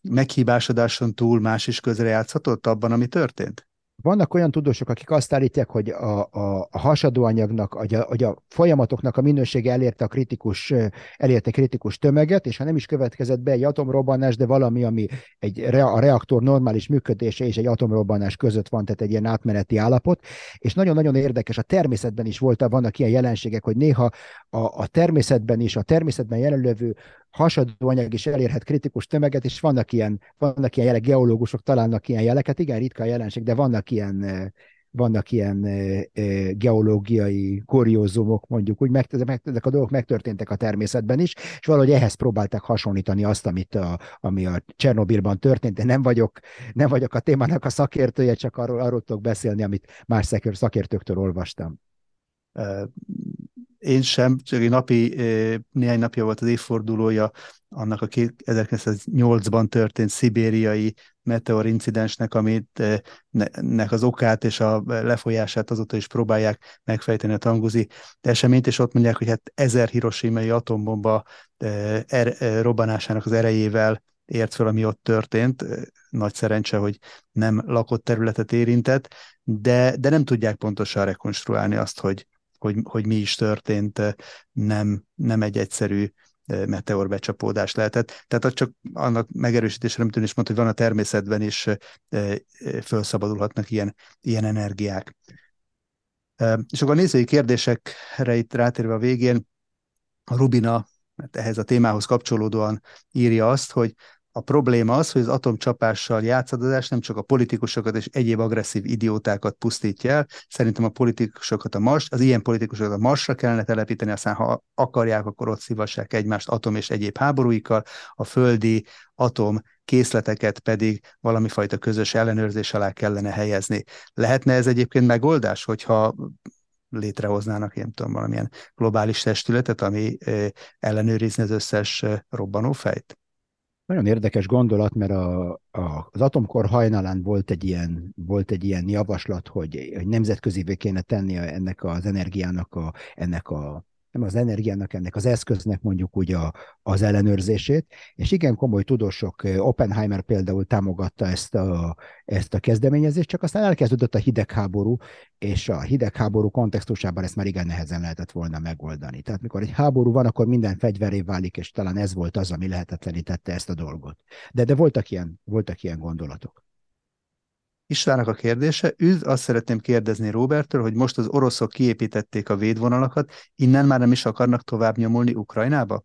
Speaker 2: meghibásodáson túl más is közrejátszhatott abban, ami történt?
Speaker 1: Vannak olyan tudósok, akik azt állítják, hogy a, a, a hasadóanyagnak, hogy a, hogy a folyamatoknak a minősége elérte a kritikus, elérte kritikus tömeget, és ha nem is következett be egy atomrobbanás, de valami, ami egy a reaktor normális működése és egy atomrobbanás között van, tehát egy ilyen átmeneti állapot, és nagyon-nagyon érdekes, a természetben is volt, vannak ilyen jelenségek, hogy néha a, a természetben is, a természetben jelenlevő hasadó anyag is elérhet kritikus tömeget, és vannak ilyen, vannak ilyen jelek, geológusok találnak ilyen jeleket, igen, ritka a jelenség, de vannak ilyen, vannak ilyen geológiai kuriózumok, mondjuk úgy, meg, ezek a dolgok megtörténtek a természetben is, és valahogy ehhez próbálták hasonlítani azt, amit a, ami a Csernobilban történt, de nem vagyok, nem vagyok a témának a szakértője, csak arról, arról tudok beszélni, amit más szakértőktől olvastam
Speaker 2: én sem, csak egy napi, néhány napja volt az évfordulója annak a 1908-ban történt szibériai meteorincidensnek, amit nek az okát és a lefolyását azóta is próbálják megfejteni a tanguzi eseményt, és ott mondják, hogy hát ezer hiroshimai atombomba er, robbanásának az erejével ért fel, ami ott történt. Nagy szerencse, hogy nem lakott területet érintett, de, de nem tudják pontosan rekonstruálni azt, hogy, hogy, hogy mi is történt, nem, nem egy egyszerű meteorbecsapódás lehetett. Tehát csak annak megerősítésre, amit ön is mondta, hogy van a természetben is felszabadulhatnak ilyen, ilyen energiák. És akkor a nézői kérdésekre itt rátérve a végén, a Rubina, mert ehhez a témához kapcsolódóan írja azt, hogy a probléma az, hogy az atomcsapással játszadozás nem csak a politikusokat és egyéb agresszív idiótákat pusztítja el. Szerintem a politikusokat a Mars, az ilyen politikusokat a Marsra kellene telepíteni, aztán ha akarják, akkor ott szívassák egymást atom és egyéb háborúikkal, a földi atom készleteket pedig valami fajta közös ellenőrzés alá kellene helyezni. Lehetne ez egyébként megoldás, hogyha létrehoznának, én tudom, valamilyen globális testületet, ami ellenőrizni az összes robbanófejt?
Speaker 1: Nagyon érdekes gondolat, mert a, a, az atomkor hajnalán volt egy ilyen, volt egy ilyen javaslat, hogy, hogy nemzetközivé kéne tenni ennek az energiának, a, ennek a az energiának, ennek az eszköznek mondjuk úgy a, az ellenőrzését, és igen komoly tudósok, Oppenheimer például támogatta ezt a, ezt a kezdeményezést, csak aztán elkezdődött a hidegháború, és a hidegháború kontextusában ezt már igen nehezen lehetett volna megoldani. Tehát mikor egy háború van, akkor minden fegyveré válik, és talán ez volt az, ami lehetetlenítette ezt a dolgot. De, de voltak, ilyen, voltak ilyen gondolatok.
Speaker 2: Istvánnak a kérdése. Üdv, azt szeretném kérdezni Robertől, hogy most az oroszok kiépítették a védvonalakat, innen már nem is akarnak tovább nyomulni Ukrajnába?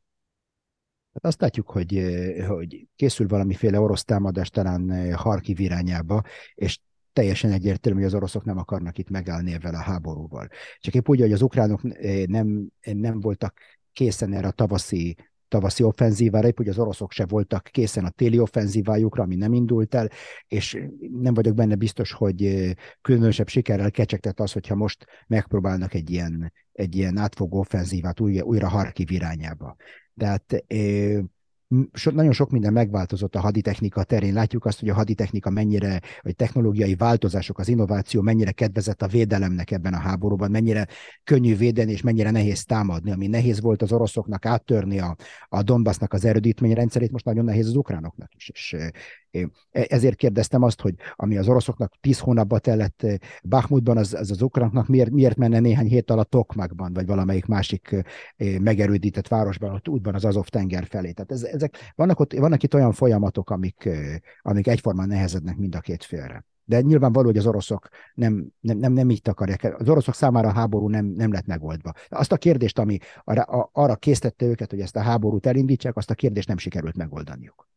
Speaker 1: Hát azt látjuk, hogy, eh, hogy készül valamiféle orosz támadás talán eh, Harkiv irányába, és teljesen egyértelmű, hogy az oroszok nem akarnak itt megállni ezzel a háborúval. Csak épp úgy, hogy az ukránok eh, nem, nem voltak készen erre a tavaszi tavaszi offenzívára, épp hogy az oroszok se voltak készen a téli offenzívájukra, ami nem indult el, és nem vagyok benne biztos, hogy különösebb sikerrel kecsegtet az, hogyha most megpróbálnak egy ilyen, egy ilyen átfogó offenzívát újra, újra Harkiv irányába. De hát so, nagyon sok minden megváltozott a haditechnika terén. Látjuk azt, hogy a haditechnika mennyire, vagy technológiai változások, az innováció mennyire kedvezett a védelemnek ebben a háborúban, mennyire könnyű védeni, és mennyire nehéz támadni. Ami nehéz volt az oroszoknak áttörni a, a Donbassnak az erődítményrendszerét, most nagyon nehéz az ukránoknak is. És E, ezért kérdeztem azt, hogy ami az oroszoknak tíz hónapba tellett Bakhmutban, az, az az ukránoknak miért, miért menne néhány hét alatt Tokmakban, vagy valamelyik másik megerődített városban, ott útban az Azov tenger felé. Tehát ez, ezek, vannak, ott, vannak itt olyan folyamatok, amik, amik egyformán nehezednek mind a két félre. De nyilvánvaló, hogy az oroszok nem, nem, nem, nem így akarják. Az oroszok számára a háború nem, nem lett megoldva. Azt a kérdést, ami arra, arra késztette őket, hogy ezt a háborút elindítsák, azt a kérdést nem sikerült megoldaniuk.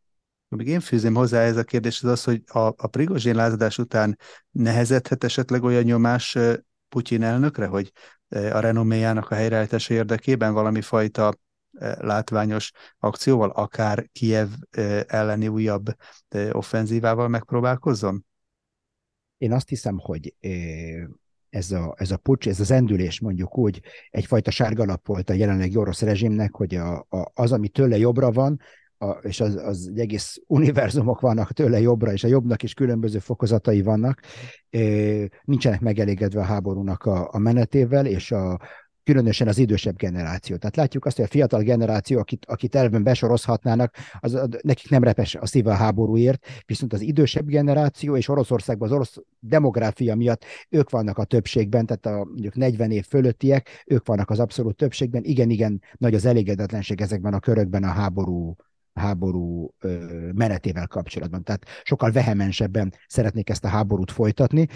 Speaker 2: Még én fűzném hozzá ez a kérdés, az az, hogy a, a Prigozsén lázadás után nehezedhet esetleg olyan nyomás Putyin elnökre, hogy a renoméjának a helyreállítása érdekében valami fajta látványos akcióval, akár Kiev elleni újabb offenzívával megpróbálkozzon?
Speaker 1: Én azt hiszem, hogy ez a, ez a pucs, ez az endülés mondjuk úgy egyfajta sárgalap volt a jelenlegi orosz rezsimnek, hogy a, a, az, ami tőle jobbra van, a, és az, az egész univerzumok vannak tőle jobbra, és a jobbnak is különböző fokozatai vannak, nincsenek megelégedve a háborúnak a, a menetével, és a, különösen az idősebb generáció. Tehát látjuk azt, hogy a fiatal generáció, akit, akit elven besorozhatnának, az, az, nekik nem repes a szíve a háborúért, viszont az idősebb generáció és Oroszországban az orosz demográfia miatt ők vannak a többségben, tehát a mondjuk 40 év fölöttiek, ők vannak az abszolút többségben. Igen, igen, nagy az elégedetlenség ezekben a körökben a háború háború menetével kapcsolatban. Tehát sokkal vehemensebben szeretnék ezt a háborút folytatni,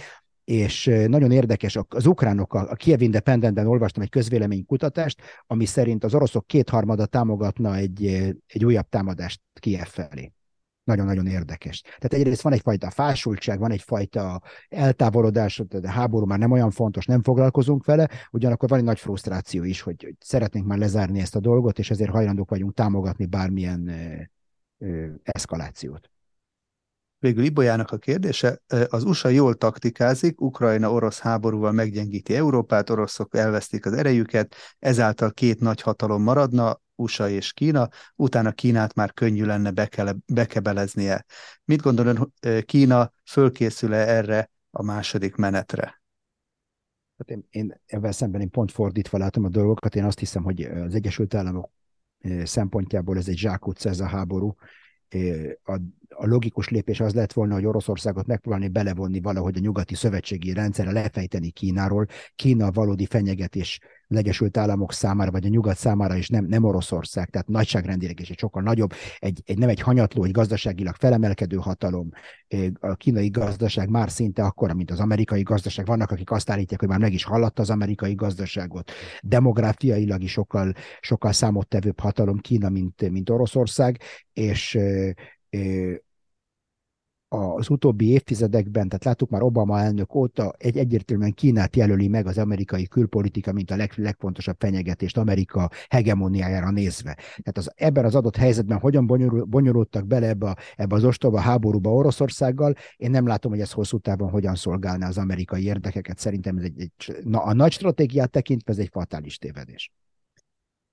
Speaker 1: és nagyon érdekes, az ukránok, a Kiev Independentben olvastam egy közvéleménykutatást, ami szerint az oroszok kétharmada támogatna egy, egy újabb támadást Kiev felé nagyon-nagyon érdekes. Tehát egyrészt van egyfajta fásultság, van egyfajta eltávolodás, de háború már nem olyan fontos, nem foglalkozunk vele, ugyanakkor van egy nagy frusztráció is, hogy, hogy szeretnénk már lezárni ezt a dolgot, és ezért hajlandók vagyunk támogatni bármilyen ö, ö, eszkalációt.
Speaker 2: Végül Ibolyának a kérdése, az USA jól taktikázik, Ukrajna-orosz háborúval meggyengíti Európát, oroszok elvesztik az erejüket, ezáltal két nagy hatalom maradna, USA és Kína, utána Kínát már könnyű lenne bekele, bekebeleznie. Mit gondol Kína fölkészül-e erre a második menetre?
Speaker 1: Hát én, én ebben szemben én pont fordítva látom a dolgokat. Én azt hiszem, hogy az Egyesült Államok szempontjából ez egy zsákutca ez a háború. A, a logikus lépés az lett volna, hogy Oroszországot megpróbálni belevonni valahogy a nyugati szövetségi rendszerre, lefejteni Kínáról. Kína valódi fenyegetés az Egyesült Államok számára, vagy a nyugat számára is nem, nem Oroszország, tehát nagyságrendileg is egy sokkal nagyobb, egy, egy, nem egy hanyatló, egy gazdaságilag felemelkedő hatalom. A kínai gazdaság már szinte akkora, mint az amerikai gazdaság. Vannak, akik azt állítják, hogy már meg is haladta az amerikai gazdaságot. Demográfiailag is sokkal, sokkal számottevőbb hatalom Kína, mint, mint Oroszország, és az utóbbi évtizedekben, tehát láttuk már Obama elnök óta, egy egyértelműen Kínát jelöli meg az amerikai külpolitika, mint a leg, legfontosabb fenyegetést Amerika hegemoniájára nézve. Tehát az, ebben az adott helyzetben hogyan bonyolul, bonyolultak bele ebbe, a, ebbe az ostoba háborúba Oroszországgal, én nem látom, hogy ez hosszú távon hogyan szolgálná az amerikai érdekeket. Szerintem ez egy, egy na, a nagy stratégiát tekintve ez egy fatális tévedés.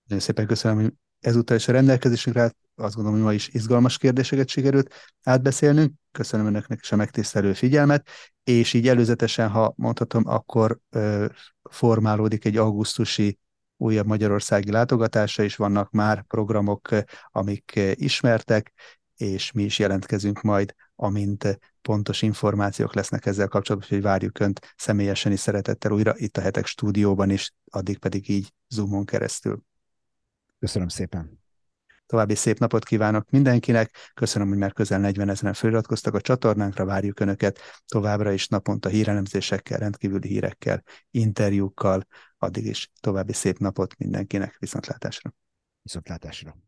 Speaker 2: Nagyon szépen köszönöm, hogy ezúttal is a rendelkezésünkre állt. Azt gondolom, hogy ma is izgalmas kérdéseket sikerült átbeszélnünk. Köszönöm önöknek is a megtisztelő figyelmet, és így előzetesen, ha mondhatom, akkor ö, formálódik egy augusztusi újabb magyarországi látogatása is vannak már programok, amik ismertek, és mi is jelentkezünk majd, amint pontos információk lesznek ezzel kapcsolatban, hogy várjuk Önt személyesen is szeretettel újra itt a hetek stúdióban is, addig pedig így Zoomon keresztül.
Speaker 1: Köszönöm szépen.
Speaker 2: További szép napot kívánok mindenkinek. Köszönöm, hogy már közel 40 ezeren feliratkoztak a csatornánkra, várjuk Önöket továbbra is naponta hírelemzésekkel, rendkívüli hírekkel, interjúkkal. Addig is további szép napot mindenkinek. Viszontlátásra.
Speaker 1: Viszontlátásra.